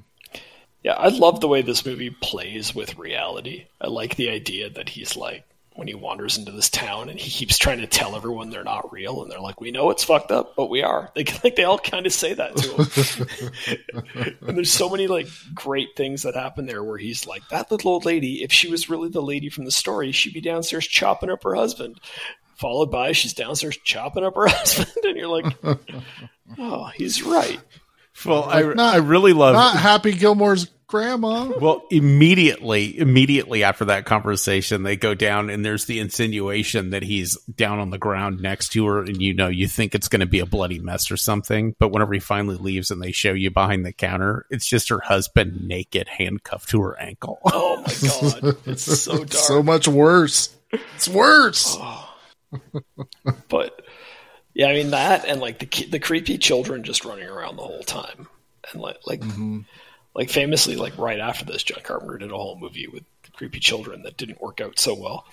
Yeah, I love the way this movie plays with reality. I like the idea that he's like when he wanders into this town and he keeps trying to tell everyone they're not real and they're like, "We know it's fucked up, but we are." They like they all kind of say that to him. and there's so many like great things that happen there where he's like, "That little old lady, if she was really the lady from the story, she'd be downstairs chopping up her husband." Followed by she's downstairs chopping up her husband, and you're like, "Oh, he's right." Well, I, not- I really love Not Happy Gilmore's grandma. Well, immediately, immediately after that conversation, they go down and there's the insinuation that he's down on the ground next to her, and you know, you think it's going to be a bloody mess or something. But whenever he finally leaves and they show you behind the counter, it's just her husband naked, handcuffed to her ankle. Oh my god, it's so dark. So much worse. It's worse. Oh. but yeah, I mean that and like the the creepy children just running around the whole time, and like like mm-hmm. Like famously, like right after this, John Carpenter did a whole movie with creepy children that didn't work out so well,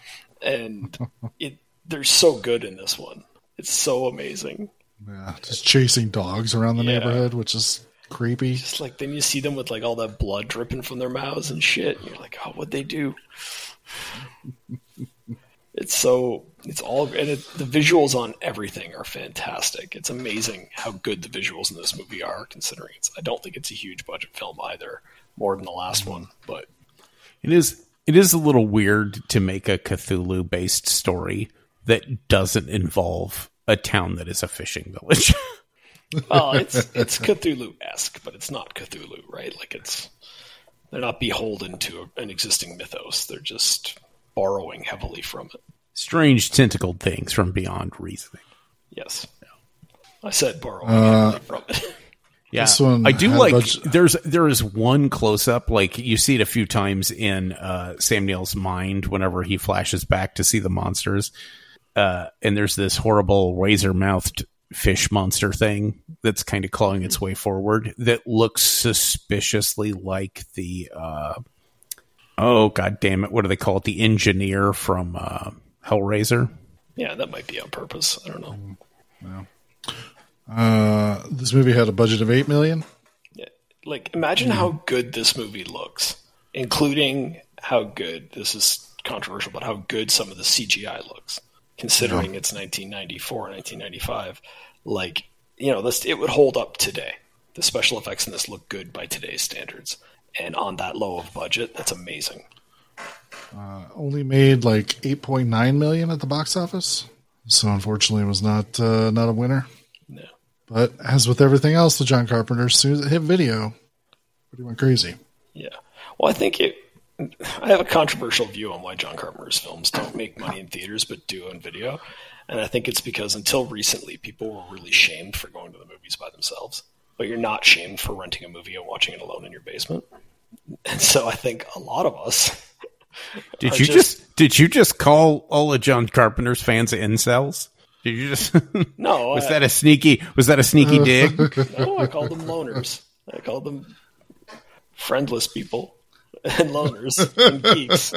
and it they're so good in this one. It's so amazing. Yeah, just chasing dogs around the Yeah. neighborhood, which is creepy. Just like then you see them with like all that blood dripping from their mouths and shit, and you're like, oh, what'd they do? It's so it's all and it, the visuals on everything are fantastic. It's amazing how good the visuals in this movie are, considering it's. I don't think it's a huge budget film either, more than the last mm-hmm. one. But It is it is a little weird to make a Cthulhu based story that doesn't involve a town that is a fishing village. well, it's it's Cthulhu esque, but it's not Cthulhu, right? Like it's they're not beholden to an existing mythos. They're just borrowing heavily from it. Strange tentacled things from beyond reasoning. Yes, I said borrowing heavily from it. Yeah, This one I do like. bunch- There's there is one close up, like you see it a few times in uh, Sam Neill's mind whenever he flashes back to see the monsters, uh, and there's this horrible razor mouthed fish monster thing that's kind of clawing its way forward that looks suspiciously like the uh, oh god damn it, what do they call it? The engineer from uh, Hellraiser. Yeah, that might be on purpose. I don't know. Uh, this movie had a budget of eight million. Yeah. Like, imagine how good this movie looks, including how good this is controversial, but how good some of the CGI looks, considering it's 1994, 1995. Like, you know, this it would hold up today. The special effects in this look good by today's standards, and on that low of budget, that's amazing. Only made like eight point nine million at the box office. So unfortunately, it was not uh, not a winner. No. But as with everything else, the John Carpenter, as soon as it hit video, pretty went crazy. Yeah. Well, I think it. I have a controversial view on why John Carpenter's films don't make money in theaters but do on video, and I think it's because until recently, people were really shamed for going to the movies by themselves. But you're not shamed for renting a movie and watching it alone in your basement. And so I think a lot of us. Did are you just, did you just call all of John Carpenter's fans incels? Did you just no? was I, that a sneaky was that a sneaky uh. dig? no? I called them loners. I called them friendless people and loners and geeks.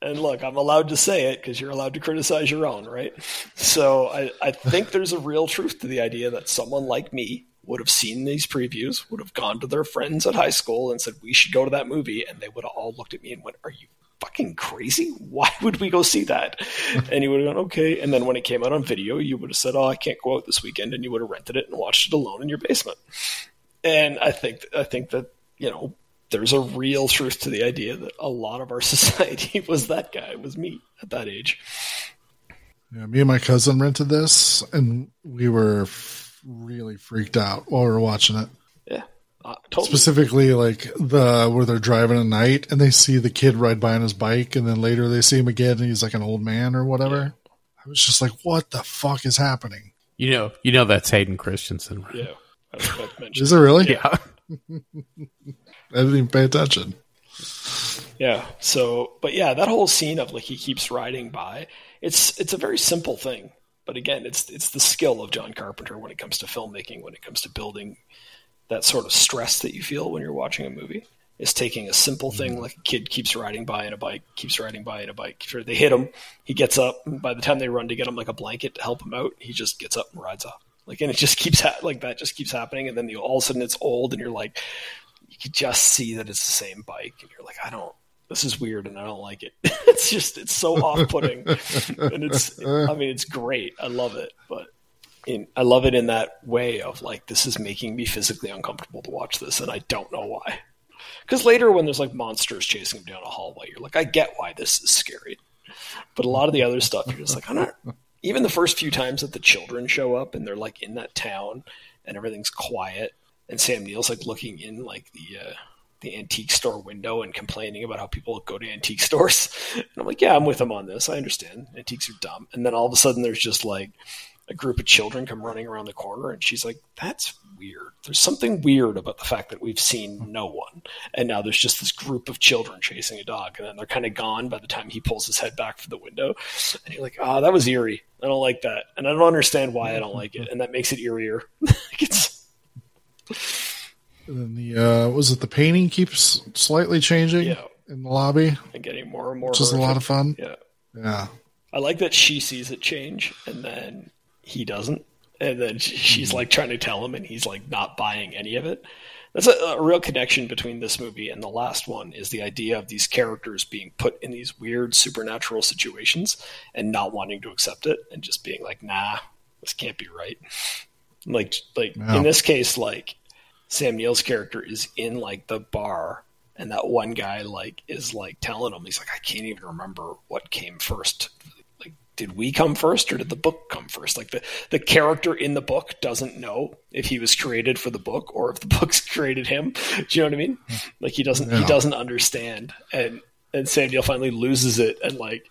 And look, I'm allowed to say it because you're allowed to criticize your own, right? So I, I think there's a real truth to the idea that someone like me would have seen these previews, would have gone to their friends at high school and said, We should go to that movie. And they would have all looked at me and went, Are you fucking crazy? Why would we go see that? And you would have gone, Okay. And then when it came out on video, you would have said, Oh, I can't go out this weekend. And you would have rented it and watched it alone in your basement. And I think, I think that, you know, there's a real truth to the idea that a lot of our society was that guy, was me at that age. Yeah, me and my cousin rented this, and we were f- really freaked out while we were watching it. Yeah. Uh, totally. Specifically, like the where they're driving at night and they see the kid ride by on his bike, and then later they see him again, and he's like an old man or whatever. I was just like, "What the fuck is happening?" You know, you know that's Hayden Christensen, right? Yeah. I was about to mention. Is it really? Yeah. I didn't even pay attention. Yeah. So, but yeah, that whole scene of like he keeps riding by, it's it's a very simple thing, but again, it's it's the skill of John Carpenter when it comes to filmmaking, when it comes to building that sort of stress that you feel when you're watching a movie. Is taking a simple thing mm-hmm. like a kid keeps riding by in a bike, keeps riding by in a bike. Sure, they hit him, he gets up. And by the time they run to get him like a blanket to help him out, he just gets up and rides off. Like, and it just keeps ha- like that, just keeps happening. And then you, all of a sudden it's old, and you're like, you could just see that it's the same bike, and you're like, I don't. This is weird, and I don't like it. it's just it's so off-putting, and it's. I mean, it's great. I love it, but in, I love it in that way of like this is making me physically uncomfortable to watch this, and I don't know why. Because later, when there's like monsters chasing him down a hallway, you're like, I get why this is scary. But a lot of the other stuff, you're just like, I'm not. Even the first few times that the children show up and they're like in that town and everything's quiet, and Sam Neill's like looking in like the uh, the antique store window and complaining about how people go to antique stores. And I'm like, yeah, I'm with him on this. I understand antiques are dumb. And then all of a sudden, there's just like a group of children come running around the corner, and she's like, that's weird. There's something weird about the fact that we've seen no one, and now there's just this group of children chasing a dog, and then they're kind of gone by the time he pulls his head back from the window. And you're like, oh, that was eerie. I don't like that, and I don't understand why I don't like it, and that makes it eerier. it's And then the uh, was it the painting keeps slightly changing Yeah. in the lobby, and getting more and more. which is a lot of fun. Yeah. Yeah, I like that she sees it change and then he doesn't. And then she's like trying to tell him and he's like not buying any of it. That's a, a real connection between this movie and the last one is the idea of these characters being put in these weird supernatural situations and not wanting to accept it and just being like, nah, this can't be right. Like, like Yeah. in this case, like Sam Neill's character is in like the bar and that one guy like is like telling him he's like I can't even remember what came first. Like did we come first or did the book come first? Like the the character in the book doesn't know if he was created for the book or if the book's created him. Do you know what I mean? Like he doesn't he doesn't understand and and Sam Neill finally loses it and like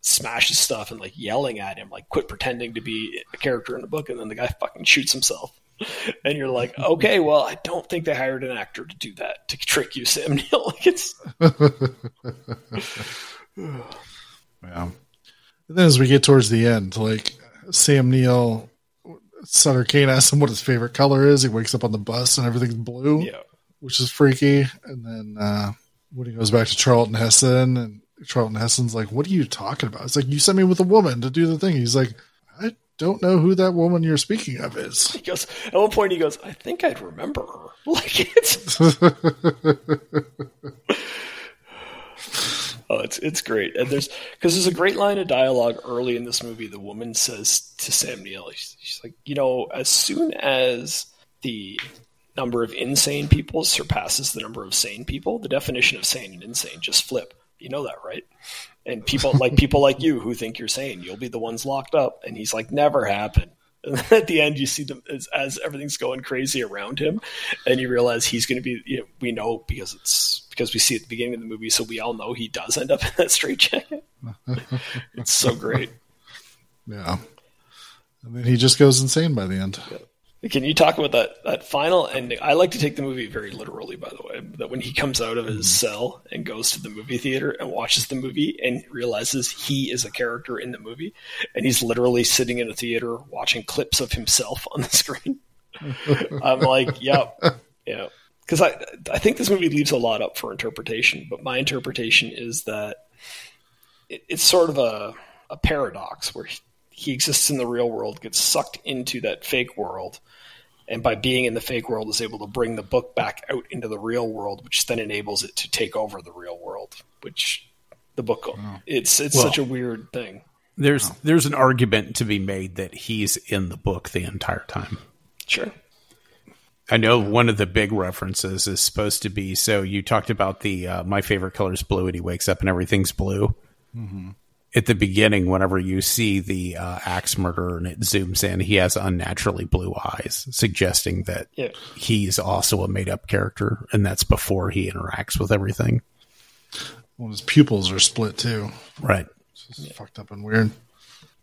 smashes stuff and like yelling at him like quit pretending to be a character in the book and then the guy fucking shoots himself and you're like, okay, well, I don't think they hired an actor to do that to trick you, Sam Neill. like it's yeah. And then as we get towards the end, like Sam Neill, Sutter Kane asks him what his favorite color is. He wakes up on the bus and everything's blue. yeah, which is freaky. And then uh, when he goes back to Charlton Heston, and Charlton Heston's like, "What are you talking about?" It's like you sent me with a woman to do the thing. He's like, "I don't know who that woman you're speaking of is. He goes at one point. He goes, "I think I'd remember her." Like it's oh, it's it's great. And there's because there's a great line of dialogue early in this movie. The woman says to Sam Neill, she's, she's like, "You know, as soon as the number of insane people surpasses the number of sane people, the definition of sane and insane just flip. You know that, right?" And people like people like you who think you're sane, you'll be the ones locked up. And he's like, "Never happened." And then at the end, you see them as, as everything's going crazy around him, and you realize he's going to be. You know, we know because it's because we see at the beginning of the movie, so we all know he does end up in that straitjacket. it's so great. Yeah. And then he just goes insane by the end. Can you talk about that that final ending? I like to take the movie very literally, by the way. That when he comes out of his mm-hmm. cell and goes to the movie theater and watches the movie and realizes he is a character in the movie, and he's literally sitting in a theater watching clips of himself on the screen. I'm like, yep, yeah, because I I think this movie leaves a lot up for interpretation, but my interpretation is that it, it's sort of a a paradox where he, he exists in the real world, gets sucked into that fake world, and by being in the fake world is able to bring the book back out into the real world, which then enables it to take over the real world. Which the book, it's it's Well- such a weird thing. There's there's an argument to be made that he's in the book the entire time. Sure. I know one of the big references is supposed to be so you talked about the uh, my favorite color is blue and he wakes up and everything's blue. At the beginning, whenever you see the uh, axe murderer and it zooms in, he has unnaturally blue eyes, suggesting that Yeah. he's also a made up character, and that's before he interacts with everything. Well, his pupils are split too. Right. It's just fucked up and weird.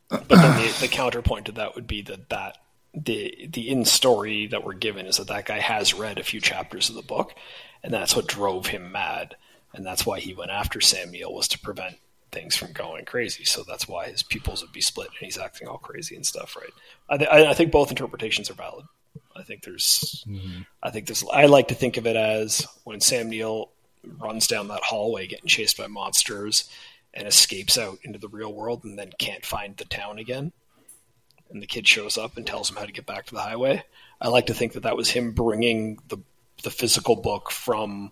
But then the, the counterpoint to that would be that that the the in story that we're given is that that guy has read a few chapters of the book, and that's what drove him mad, and that's why he went after Sam Neill was to prevent things from going crazy. So that's why his pupils would be split and he's acting all crazy and stuff, right? I, th- I think both interpretations are valid. I think there's, mm-hmm. I think there's. I like to think of it as when Sam Neill runs down that hallway getting chased by monsters and escapes out into the real world and then can't find the town again and the kid shows up and tells him how to get back to the highway. I like to think that that was him bringing the the physical book from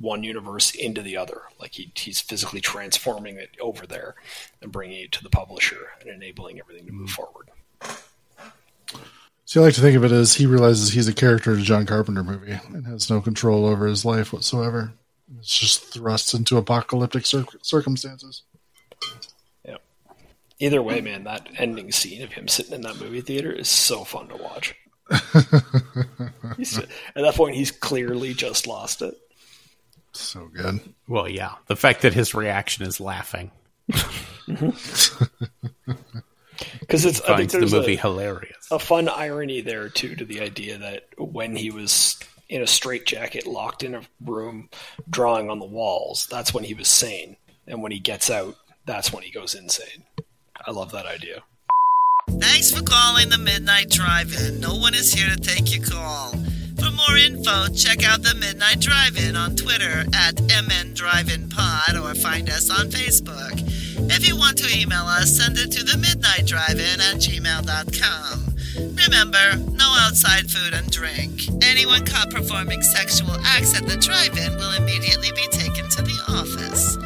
one universe into the other. Like he he's physically transforming it over there and bringing it to the publisher and enabling everything to move mm-hmm. forward. So I like to think of it as he realizes he's a character in a John Carpenter movie and has no control over his life whatsoever. It's just thrust into apocalyptic cir- circumstances. Yeah. Either way, man, that ending scene of him sitting in that movie theater is so fun to watch. He's- at that point, he's clearly just lost it. So good. Well, yeah. The fact that his reaction is laughing Because it's I think finds the movie a, hilarious. a fun irony there too to the idea that when he was in a straitjacket locked in a room drawing on the walls that's when he was sane and when he gets out that's when he goes insane i love that idea Thanks for calling the Midnight Drive-In. No one is here to take your call. More info, check out the Midnight Drive-In on Twitter at MN Drive-In Pod or find us on Facebook. If you want to email us, send it to the Midnight Drive-In at gmail.com. Remember, no outside food and drink. Anyone caught performing sexual acts at the drive-in will immediately be taken to the office.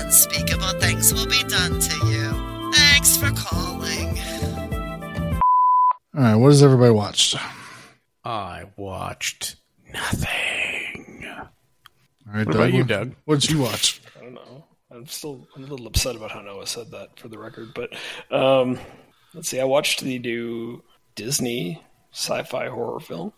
Unspeakable things will be done to you. Thanks for calling. All right, what has everybody watched? I watched nothing. All right, What about you, Doug? What did you watch? i don't know i'm still I'm a little upset about how noah said that for the record but um, let's see i watched the new disney sci-fi horror film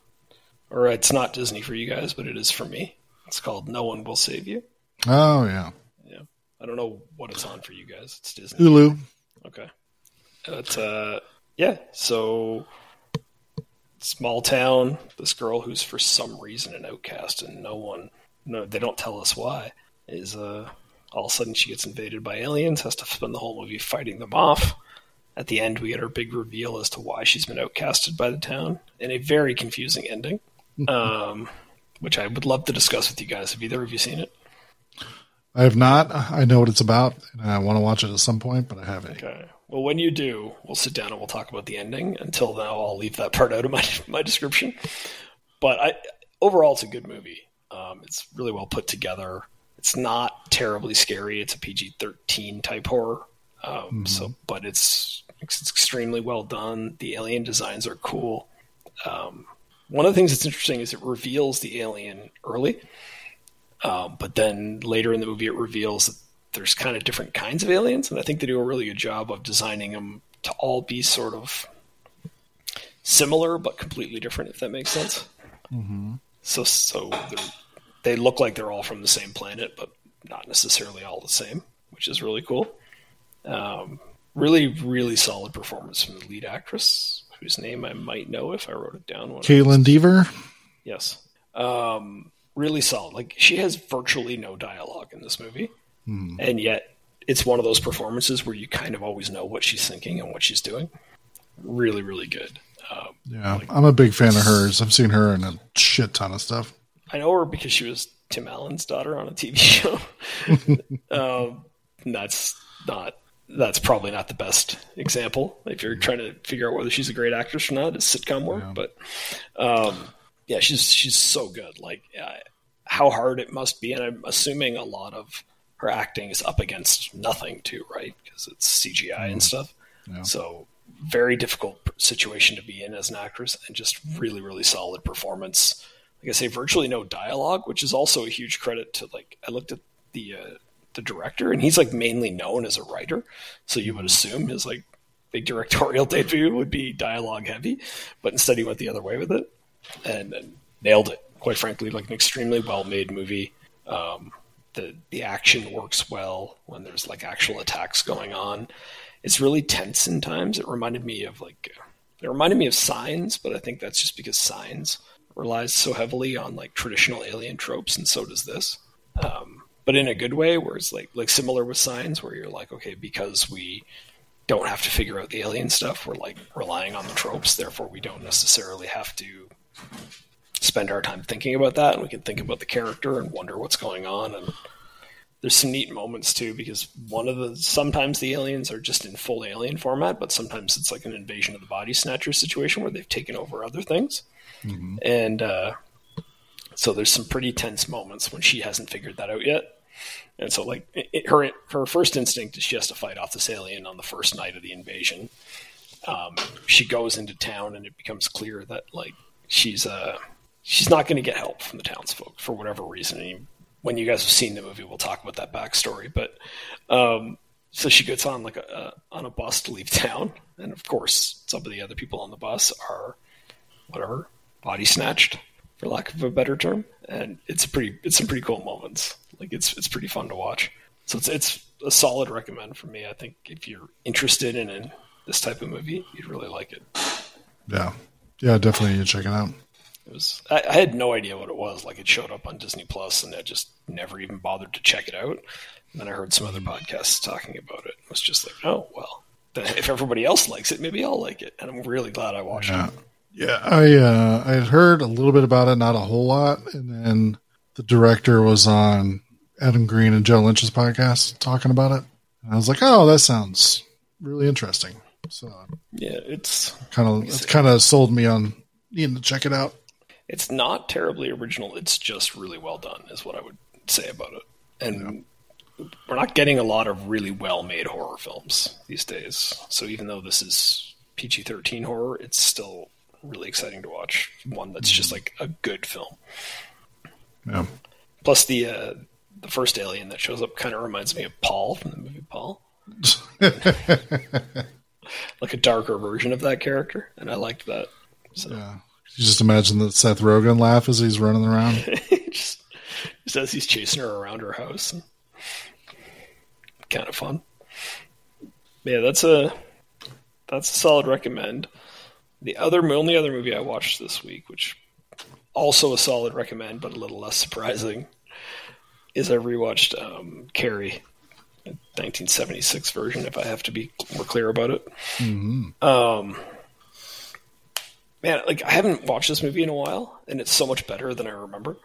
or it's not disney for you guys but it is for me it's called no one will save you Oh yeah, yeah i don't know what it's on for you guys it's disney Hulu. Okay. But uh, yeah, so small town. This girl who's for some reason an outcast, and no one, no, they don't tell us why. Is uh, all of a sudden she gets invaded by aliens, has to spend the whole movie fighting them off. At the end, we get our big reveal as to why she's been outcasted by the town, and a very confusing ending, um, which I would love to discuss with you guys. Have either of you seen it? I have not. I know what it's about, and I want to watch it at some point, but I haven't. Okay. Well, when you do, we'll sit down and we'll talk about the ending. Until now, I'll leave that part out of my my description. But I overall, it's a good movie. Um, it's really well put together. It's not terribly scary. It's a PG thirteen type horror. Um, So, but it's it's extremely well done. The alien designs are cool. Um, one of the things that's interesting is it reveals the alien early, um, but then later in the movie it reveals that there's kind of different kinds of aliens, and I think they do a really good job of designing them to all be sort of similar but completely different. If that makes sense. So, so they're- look like they're all from the same planet, but not necessarily all the same, which is really cool. Um, really, really solid performance from the lead actress, whose name I might know if I wrote it down. Kaitlyn Dever. Yes. Um, really solid. Like she has virtually no dialogue in this movie, and yet it's one of those performances where you kind of always know what she's thinking and what she's doing. Really, really good. Um, Yeah, I'm a big fan of hers. I've seen her in a shit ton of stuff. I know her because she was Tim Allen's daughter on a TV show. um, that's not. That's probably not the best example if you're trying to figure out whether she's a great actress or not. It's sitcom work, but um, yeah, she's she's so good. Like uh, how hard it must be, and I'm assuming a lot of her acting is up against nothing too, right? Because it's CGI and stuff. So very difficult situation to be in as an actress, and just really really solid performance. Like I say, virtually no dialogue, which is also a huge credit to like I looked at the uh, the director, and he's like mainly known as a writer, so you would assume his like big directorial debut would be dialogue heavy, but instead he went the other way with it and, and nailed it. Quite frankly, like an extremely well made movie. Um, the the action works well when there's like actual attacks going on. It's really tense in times. It reminded me of like it reminded me of Signs, but I think that's just because Signs relies so heavily on like traditional alien tropes, and so does this. Um, but in a good way, where it's like like similar with Signs, where you're like, okay, because we don't have to figure out the alien stuff, we're like relying on the tropes. Therefore, we don't necessarily have to spend our time thinking about that, and we can think about the character and wonder what's going on. And there's some neat moments too, because one of the sometimes the aliens are just in full alien format, but sometimes it's like an invasion of the body snatcher situation where they've taken over other things. And uh, so there's some pretty tense moments when she hasn't figured that out yet. And so, like it, it- her her first instinct is she has to fight off this alien on the first night of the invasion. Um, she goes into town, and it becomes clear that like she's uh she's not going to get help from the townsfolk for whatever reason. And when you guys have seen the movie, we'll talk about that backstory. But um, so she gets on like a, a on a bus to leave town, and of course, some of the other people on the bus are whatever body snatched, for lack of a better term. And it's pretty it's some pretty cool moments. Like it's it's pretty fun to watch. So it's it's a solid recommend for me. I think if you're interested in, in this type of movie, you'd really like it. Yeah, yeah, definitely. You check it out. Was I, I had no idea what it was. Like it showed up on Disney Plus, and I just never even bothered to check it out. And then I heard some other podcasts talking about it. It was just like, oh well, if everybody else likes it, maybe I'll like it. And I'm really glad I watched Yeah. it. Yeah, I uh, I had heard a little bit about it, not a whole lot, and then the director was on Adam Green and Joe Lynch's podcast talking about it, and I was like, oh, that sounds really interesting. So Yeah, it's kind of it's kind of sold me on needing to check it out. It's not terribly original. It's just really well done, is what I would say about it. And we're not getting a lot of really well made horror films these days. So even though this is PG 13 horror, it's still really exciting to watch. One that's just like a good film. Yeah, Plus, the uh, the first alien that shows up kind of reminds me of Paul from the movie Paul. like a darker version of that character, and I liked that. So yeah. You just imagine the Seth Rogen laugh as he's running around. just, just as he's chasing her around her house. Kind of fun. Yeah, that's a that's a solid recommend. The other only other movie I watched this week, which also a solid recommend, but a little less surprising, is I rewatched um, Carrie, 1976 version. If I have to be more clear about it, um, man, like I haven't watched this movie in a while, and it's so much better than I remember.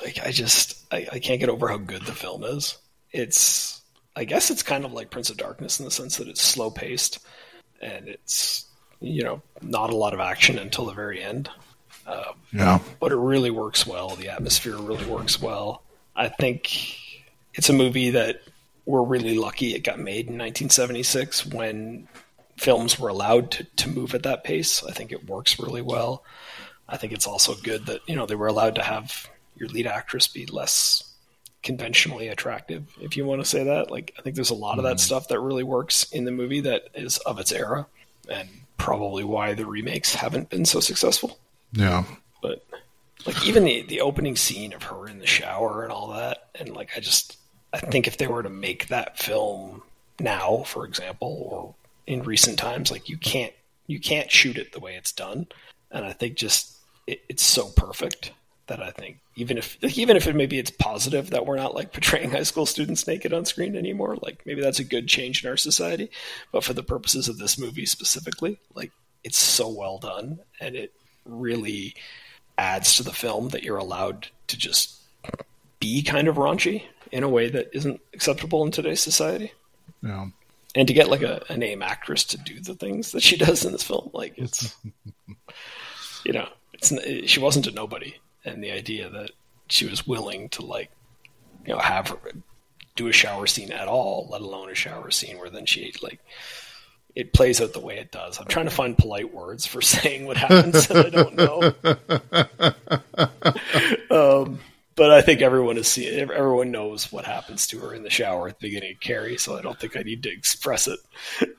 Like I just I, I can't get over how good the film is. It's I guess it's kind of like Prince of Darkness in the sense that it's slow paced and it's you know not a lot of action until the very end. Um, yeah. but it really works well. The atmosphere really works well. I think it's a movie that we're really lucky it got made in 1976 when films were allowed to, to move at that pace. I think it works really well. I think it's also good that, you know, they were allowed to have your lead actress be less conventionally attractive, if you want to say that. Like, I think there's a lot of that mm-hmm. stuff that really works in the movie that is of its era and probably why the remakes haven't been so successful Yeah. but like even the the opening scene of her in the shower and all that and like i just i think if they were to make that film now for example or in recent times like you can't you can't shoot it the way it's done and i think just it, it's so perfect that i think even if like, even if it maybe it's positive that we're not like portraying high school students naked on screen anymore like maybe that's a good change in our society but for the purposes of this movie specifically like it's so well done and it really adds to the film that you're allowed to just be kind of raunchy in a way that isn't acceptable in today's society. Yeah. And to get like a, a name actress to do the things that she does in this film, like it's, you know, it's she wasn't a nobody, and the idea that she was willing to like, you know, have her do a shower scene at all, let alone a shower scene where then she like it plays out the way it does. I'm trying to find polite words for saying what happens, and I don't know. um, but I think everyone has seen. Everyone knows what happens to her in the shower at the beginning of Carrie, so I don't think I need to express it.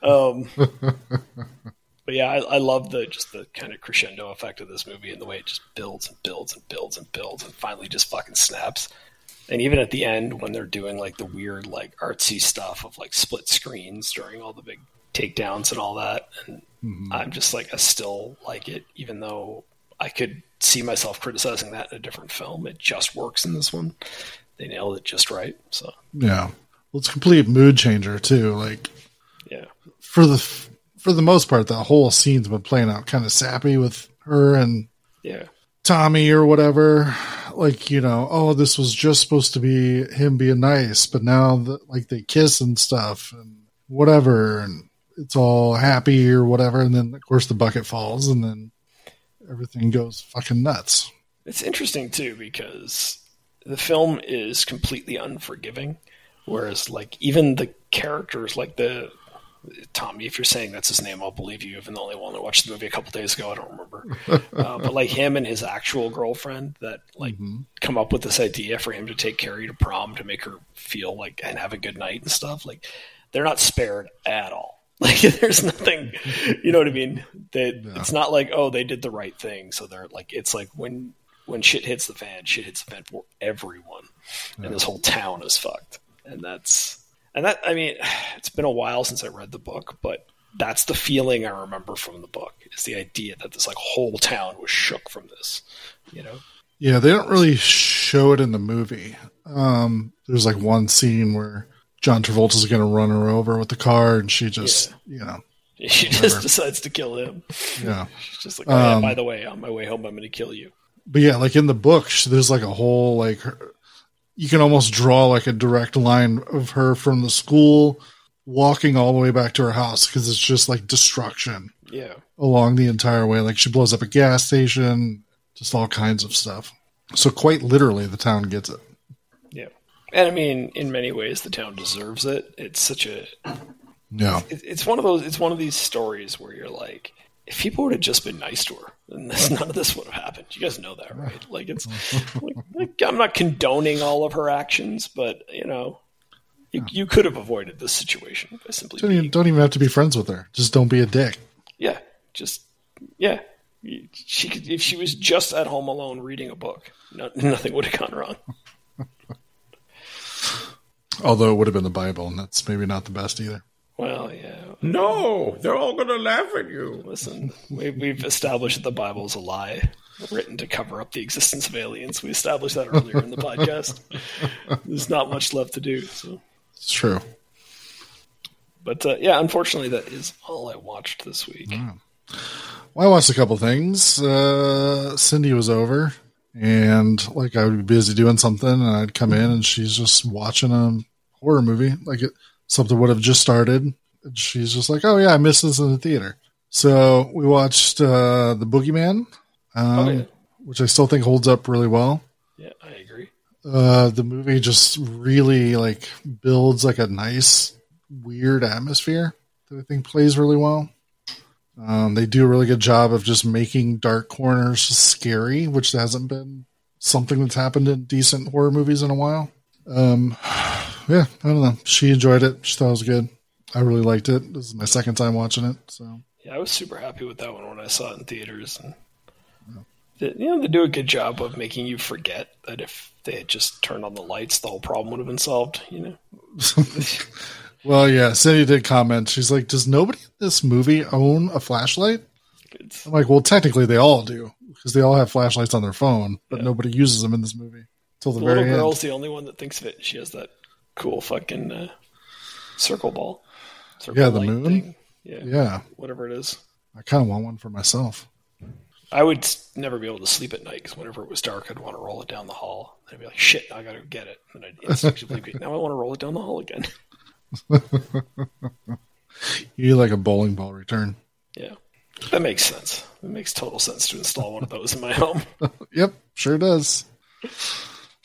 Um, but yeah, I, I love the just the kind of crescendo effect of this movie and the way it just builds and builds and builds and builds and finally just fucking snaps. And even at the end, when they're doing like the weird, like artsy stuff of like split screens during all the big takedowns and all that, and I'm just like, I still like it, even though I could see myself criticizing that in a different film. It just works in this one. They nailed it just right. So Yeah. Well, it's a complete mood changer too. Like yeah, for the for the most part, the whole scene's been playing out kind of sappy with her and yeah, Tommy or whatever. Like you know, oh, this was just supposed to be him being nice, but now the, like they kiss and stuff and whatever, and it's all happy or whatever. And then of course the bucket falls, and then everything goes fucking nuts. It's interesting too because the film is completely unforgiving, whereas like even the characters, like the Tommy, if you're saying that's his name, I'll believe you. Even the only one that watched the movie a couple days ago, I don't remember. uh, but like him and his actual girlfriend that like come up with this idea for him to take Carrie to prom to make her feel like and have a good night and stuff. Like they're not spared at all. Like there's nothing, you know what I mean? They, It's not like oh they did the right thing, so they're like it's like when when shit hits the fan, shit hits the fan for everyone, and this whole town is fucked. And that's and that I mean, it's been a while since I read the book, but that's the feeling I remember from the book is the idea that this like whole town was shook from this, you know. Yeah, they don't really show it in the movie. Um, there's like one scene where John Travolta's going to run her over with the car, and she just, you know, She just decides to kill him. yeah. She's just like, oh, yeah, um, by the way, on my way home, I'm going to kill you. But yeah, like in the book, there's like a whole like her- you can almost draw like a direct line of her from the school walking all the way back to her house because it's just like destruction Yeah. along the entire way. Like she blows up a gas station, just all kinds of stuff. So quite literally, the town gets it. And I mean, in many ways, the town deserves it. It's such a no. it- it's one of those it's one of these stories where you're like if people would have just been nice to her then this, none of this would have happened you guys know that right like it's like, like, i'm not condoning all of her actions but you know you, you could have avoided this situation by simply don't even, don't even have to be friends with her. Just don't be a dick. yeah just yeah she could if she was just at home alone reading a book no, nothing would have gone wrong Although it would have been the Bible, and that's maybe not the best either. well yeah No, they're all going to laugh at you. Listen, we, we've established that the Bible is a lie written to cover up the existence of aliens. We established that earlier in the podcast. There's not much left to do. So, It's true. but uh, yeah, unfortunately, that is all I watched this week. Well, I watched a couple things. Uh, Cindy was over, and like I would be busy doing something, and I'd come in, and she's just watching a horror movie. Like it, something would have just started. And she's just like, "Oh yeah, I missed this in the theater." So we watched uh, the Boogeyman, um, Oh, yeah. which I still think holds up really well. Yeah, I agree. Uh, the movie just really like builds like a nice weird atmosphere that I think plays really well. Um, they do a really good job of just making dark corners scary, which hasn't been something that's happened in decent horror movies in a while. Um, yeah, I don't know. She enjoyed it. She thought it was good. I really liked it. This is my second time watching it. So Yeah, I was super happy with that one when I saw it in theaters. And they, you know, they do a good job of making you forget that if they had just turned on the lights, the whole problem would have been solved. You know, Well, yeah, Cindy did comment. She's like, "Does nobody in this movie own a flashlight?" it's, I'm like, "Well, technically, they all do because they all have flashlights on their phone, but Yeah. nobody uses them in this movie till the, the very little end." girl's the only one that thinks of it. She has that cool fucking uh, circle ball. Circle Yeah, the moon? thing. Yeah, Yeah, whatever it is. I kind of want one for myself. I would never be able to sleep at night because whenever it was dark, I'd want to roll it down the hall. I'd be like, "Shit, I gotta get it." And I'd instinctively be, "Now I want to roll it down the hall again." You like a bowling ball return. Yeah, that makes sense. It makes total sense to install one of those in my home. Yep, sure does.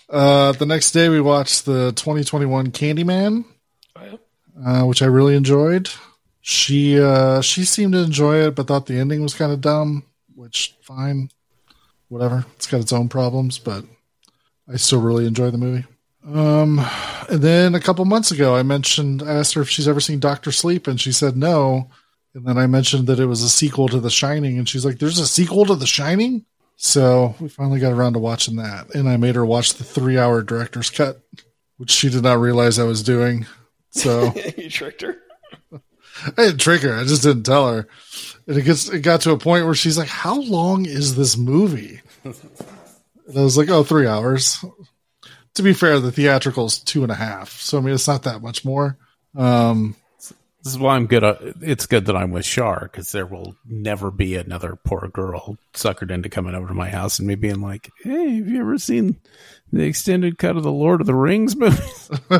Uh, the next day, we watched the 2021 Candyman, Oh, yeah? uh, which I really enjoyed. She uh, she seemed to enjoy it, but thought the ending was kind of dumb. Which fine, whatever. It's got its own problems, but I still really enjoy the movie. Um, and then a couple months ago, I mentioned I asked her if she's ever seen Doctor Sleep, and she said no. And then I mentioned that it was a sequel to The Shining, and she's like, "There's a sequel to The Shining." So we finally got around to watching that, and I made her watch the three-hour director's cut, which she did not realize I was doing. So you tricked her. I didn't trick her. I just didn't tell her. And it gets it got to a point where she's like, "How long is this movie?" And I was like, "Oh, three hours." To be fair, the theatrical is two and a half, so I mean it's not that much more. Um, This is why I'm good. At, it's good that I'm with Shar because there will never be another poor girl suckered into coming over to my house and me being like, "Hey, have you ever seen the extended cut of the Lord of the Rings movies? you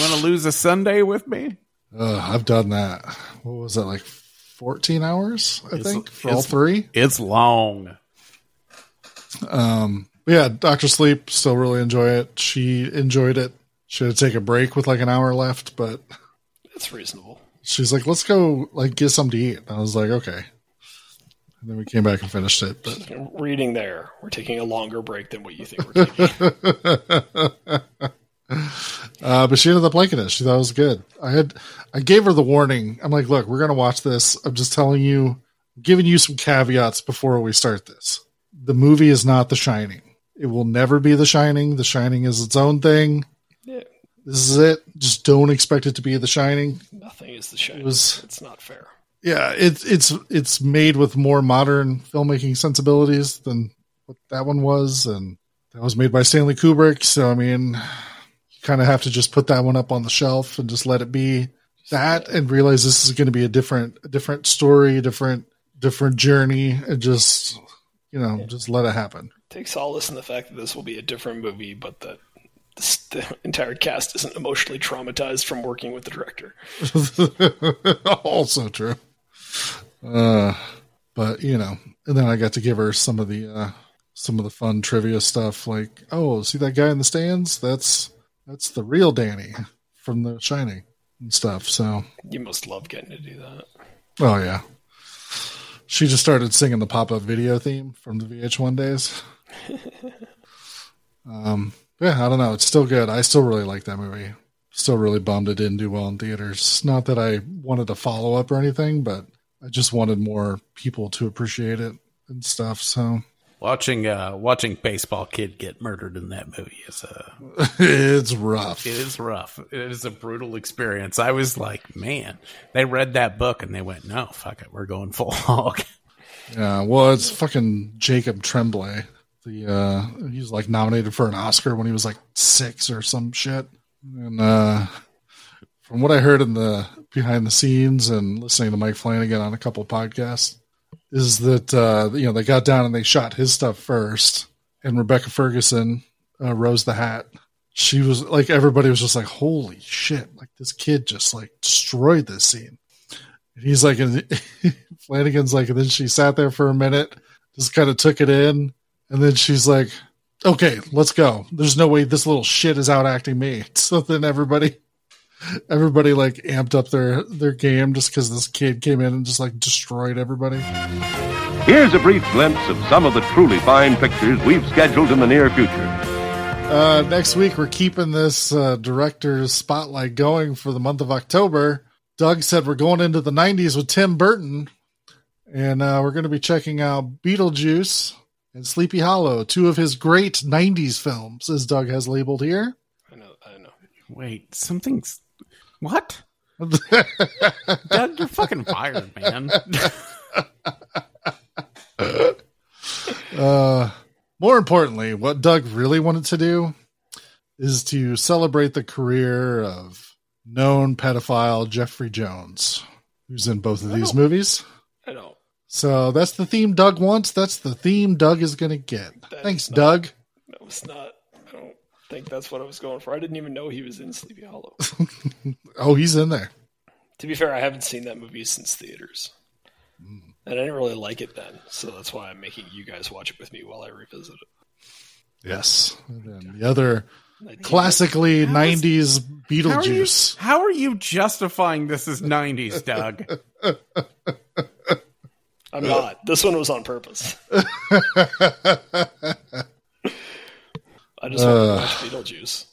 want to lose a Sunday with me?" ugh, I've done that. What was that like? Fourteen hours, I It's- think, for all three. It's long. Um, yeah, Doctor Sleep still really enjoy it. She enjoyed it. She had to take a break with like an hour left, but That's reasonable. she's like, "Let's go like get something to eat." And I was like, "Okay." And then we came back and finished it. But Reading there, we're taking a longer break than what you think we're taking. uh, but she ended up liking it. She thought it was good. I had I gave her the warning. I'm like, "Look, we're gonna watch this. I'm just telling you, giving you some caveats before we start this. The movie is not The Shining. It will never be The Shining. The Shining is its own thing. yeah, This is it. Just don't expect it to be The Shining." nothing is the shame. was- It's not fair. yeah, it's it's it's made with more modern filmmaking sensibilities than what that one was, and that was made by Stanley Kubrick. So I mean, you kind of have to just put that one up on the shelf and just let it be that, and realize this is going to be a different a different story, a different different journey, and just you know just let it happen. Take solace in the fact that this will be a different movie, but that the entire cast isn't emotionally traumatized from working with the director. also true. Uh, but you know, and then I got to give her some of the uh, some of the fun trivia stuff, like, oh, see that guy in the stands? That's that's the real Danny from The Shining and stuff. So, You must love getting to do that. oh yeah, she just started singing the pop up video theme from the VH1 days. um, yeah, I don't know. It's still good. I still really like that movie. Still really bummed it didn't do well in theaters. Not that I wanted to follow up or anything, but I just wanted more people to appreciate it and stuff. So Watching uh, watching baseball kid get murdered in that movie is uh, it's rough. it is rough. It is a brutal experience. I was like, man, they read that book and they went, no, fuck it, we're going full hog. Yeah, well, it's fucking Jacob Tremblay. The uh, he was like nominated for an Oscar when he was like six or some shit. And uh, from what I heard in the behind the scenes and listening to Mike Flanagan on a couple podcasts, is that uh, you know they got down and they shot his stuff first, and Rebecca Ferguson uh, Rose the Hat. She was like everybody was just like, "Holy shit!" Like this kid just like destroyed this scene. And he's like, and Flanagan's like, and then she sat there for a minute, just kind of took it in, and then she's like, "Okay, let's go." There's no way this little shit is out acting me. So then everybody, everybody like amped up their their game just because this kid came in and just like destroyed everybody. Here's a brief glimpse of some of the truly fine pictures we've scheduled in the near future. Uh, next week, we're keeping this uh, director's spotlight going for the month of October. Doug said we're going into the 90s with Tim Burton, and uh, we're going to be checking out Beetlejuice and Sleepy Hollow, two of his great 90s films, as Doug has labeled here. I know. I know. Wait, something's what? Doug, you're fucking fired, man. Uh, more importantly, what Doug really wanted to do is to celebrate the career of known pedophile Jeffrey Jones, who's in both of these movies. I know. So that's the theme Doug wants. That's the theme Doug is going to get. That Thanks, not- Doug. That was not. I think that's what I was going for. I didn't even know he was in Sleepy Hollow. Oh, he's in there. to be fair, I haven't seen that movie since theaters, Mm. and I didn't really like it then. So that's why I'm making you guys watch it with me while I revisit it. Yes. And then the other I think classically How is- 90s How are, you, Beetlejuice. how are you justifying this as 90s, Doug? I'm not. This one was on purpose. I just wanted to watch Beetlejuice.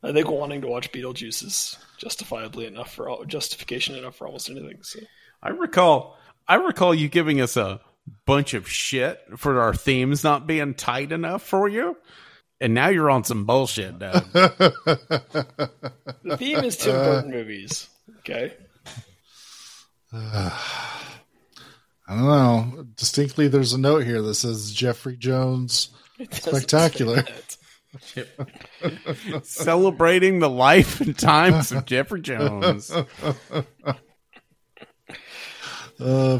I think wanting to watch Beetlejuice is justifiably enough for all, justification enough for almost anything. So I recall I recall you giving us a bunch of shit for our themes not being tight enough for you. And now you're on some bullshit, Doug. the theme is Tim Burton movies. Okay, I don't know. Distinctly, there's a note here that says Jeffrey Jones It doesn't say spectacular. Celebrating the life and times of Jeffrey Jones. Uh,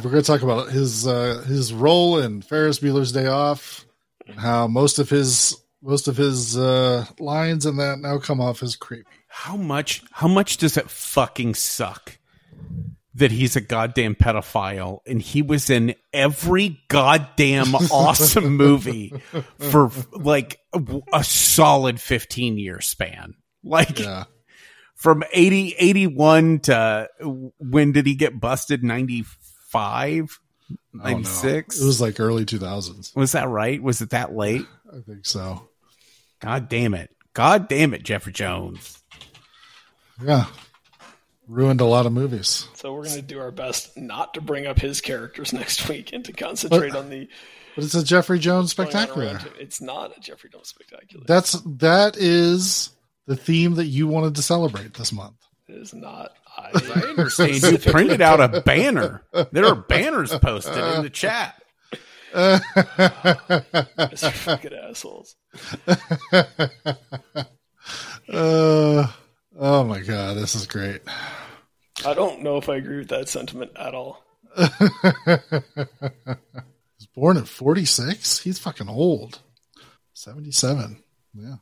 we're going to talk about his uh, his role in Ferris Bueller's Day Off, and how most of his most of his uh, lines in that now come off as creepy. How much how much does it fucking suck that he's a goddamn pedophile and he was in every goddamn awesome movie for like a, a solid 15 year span. Like Yeah, from 80 81 to when did he get busted? 95 I don't know. 96 It was like early 2000s. was that right? Was it that late? I think so. god damn it. God damn it jeffrey jones. Yeah, ruined a lot of movies. So we're going to do our best not to bring up his characters next week and to concentrate on the But it's a Jeffrey Jones spectacular. It's not a Jeffrey Jones spectacular. That's that is the theme that you wanted to celebrate this month. It is not. I, I understand you printed out a banner. There are banners posted in the chat. Guys are fucking assholes. Uh, oh my god, this is great. I don't know if I agree with that sentiment at all. He's born at 46. He's fucking old. 77. Yeah.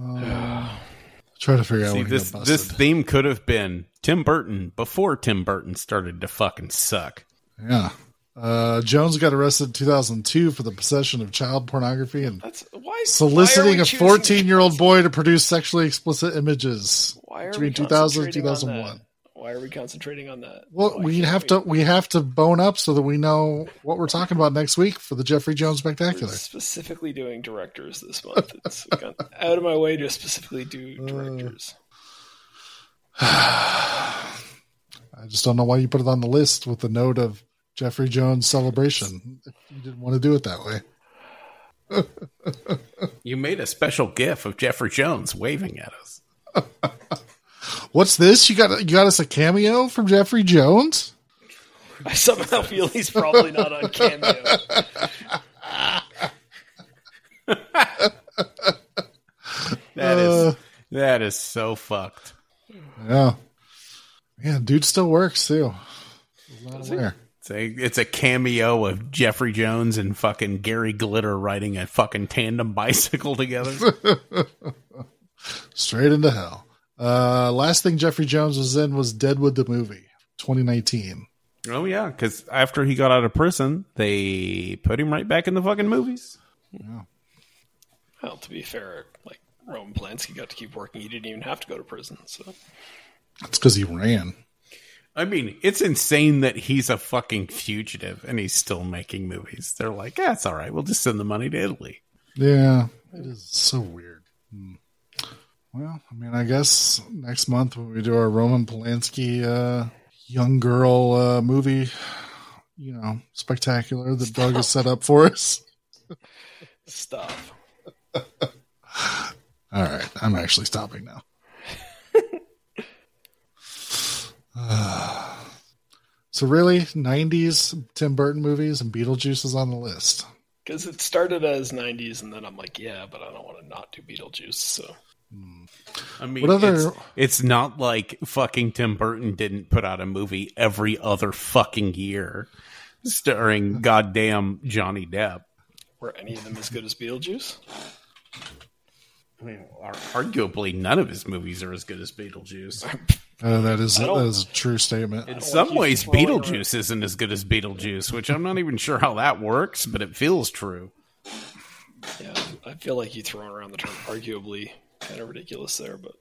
Uh, try to figure out See, this this theme could have been Tim Burton before Tim Burton started to fucking suck. Yeah. Uh, Jones got arrested in 2002 for the possession of child pornography and That's why why soliciting we a 14 year old boy to produce sexually explicit images Why are between we 2000 and concentrating on 2001. that? Why are we concentrating on that? Well, Why we have to we have to bone up so that we know what we're talking about next week for the Jeffrey Jones We're Spectacular. specifically doing directors this month. It's gone out of my way to specifically do directors. I just don't know why you put it on the list with the note of Jeffrey Jones celebration. If you didn't want to do it that way. You made a special gif of Jeffrey Jones waving at us. What's this? You got you got us a cameo from Jeffrey Jones? I somehow feel he's probably not on Cameo. That is Uh. that is so fucked. Yeah. Man, dude still works too. I not aware. It's It's a, it's a cameo of Jeffrey Jones and fucking Gary Glitter riding a fucking tandem bicycle together. Straight into hell. Uh, last thing Jeffrey Jones was in was Deadwood the movie, 2019. oh yeah, because after he got out of prison, they put him right back in the fucking movies. Well, to be fair, like Roman Polanski got to keep working. He didn't even have to go to prison. So That's because he ran. I mean, it's insane that he's a fucking fugitive and he's still making movies. They're like, yeah, it's all right. We'll just send the money to Italy. Yeah, it is so weird. Hmm. Well, I mean, I guess next month when we do our Roman Polanski uh, young girl uh, movie, you know, spectacular that Doug has set up for us. stuff. All right, I'm actually stopping now. so really, '90s Tim Burton movies and Beetlejuice is on the list. Because it started as 90s, and then I'm like, yeah, but I don't want to not do Beetlejuice. So I mean, What other- it's, it's not like fucking Tim Burton didn't put out a movie every other fucking year starring goddamn Johnny Depp. were any of them as good as Beetlejuice? I mean, arguably none of his movies are as good as Beetlejuice. Uh, that is I that don't- is a true statement. In some ways, throwing around- Beetlejuice isn't as good as Beetlejuice, which I'm not even sure how that works, but it feels true. Yeah, I feel like you throwing around the term arguably kind of ridiculous there, but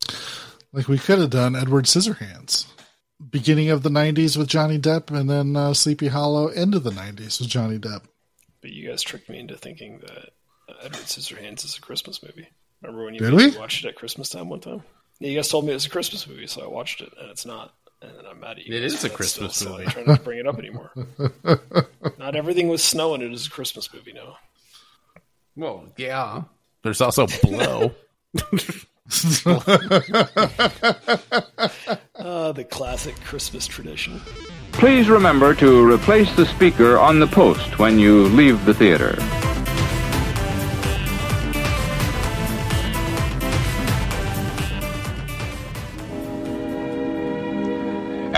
Like we could have done Edward Scissorhands, beginning of the '90s with Johnny Depp, and then uh, Sleepy Hollow, end of the '90s with Johnny Depp. but you guys tricked me into thinking that uh, Edward Scissorhands is a Christmas movie. Remember when you Did we? watched it at Christmas time one time? Yeah, you guys told me it was a Christmas movie, so I watched it, and it's not. And then I'm mad at you. It guys is for a Christmas still, movie. So I try not to bring it up anymore. not everything with snow in it is a Christmas movie, no. Well, yeah. There's also Blow. Uh, the classic Christmas tradition. Please remember to replace the speaker on the post when you leave the theater.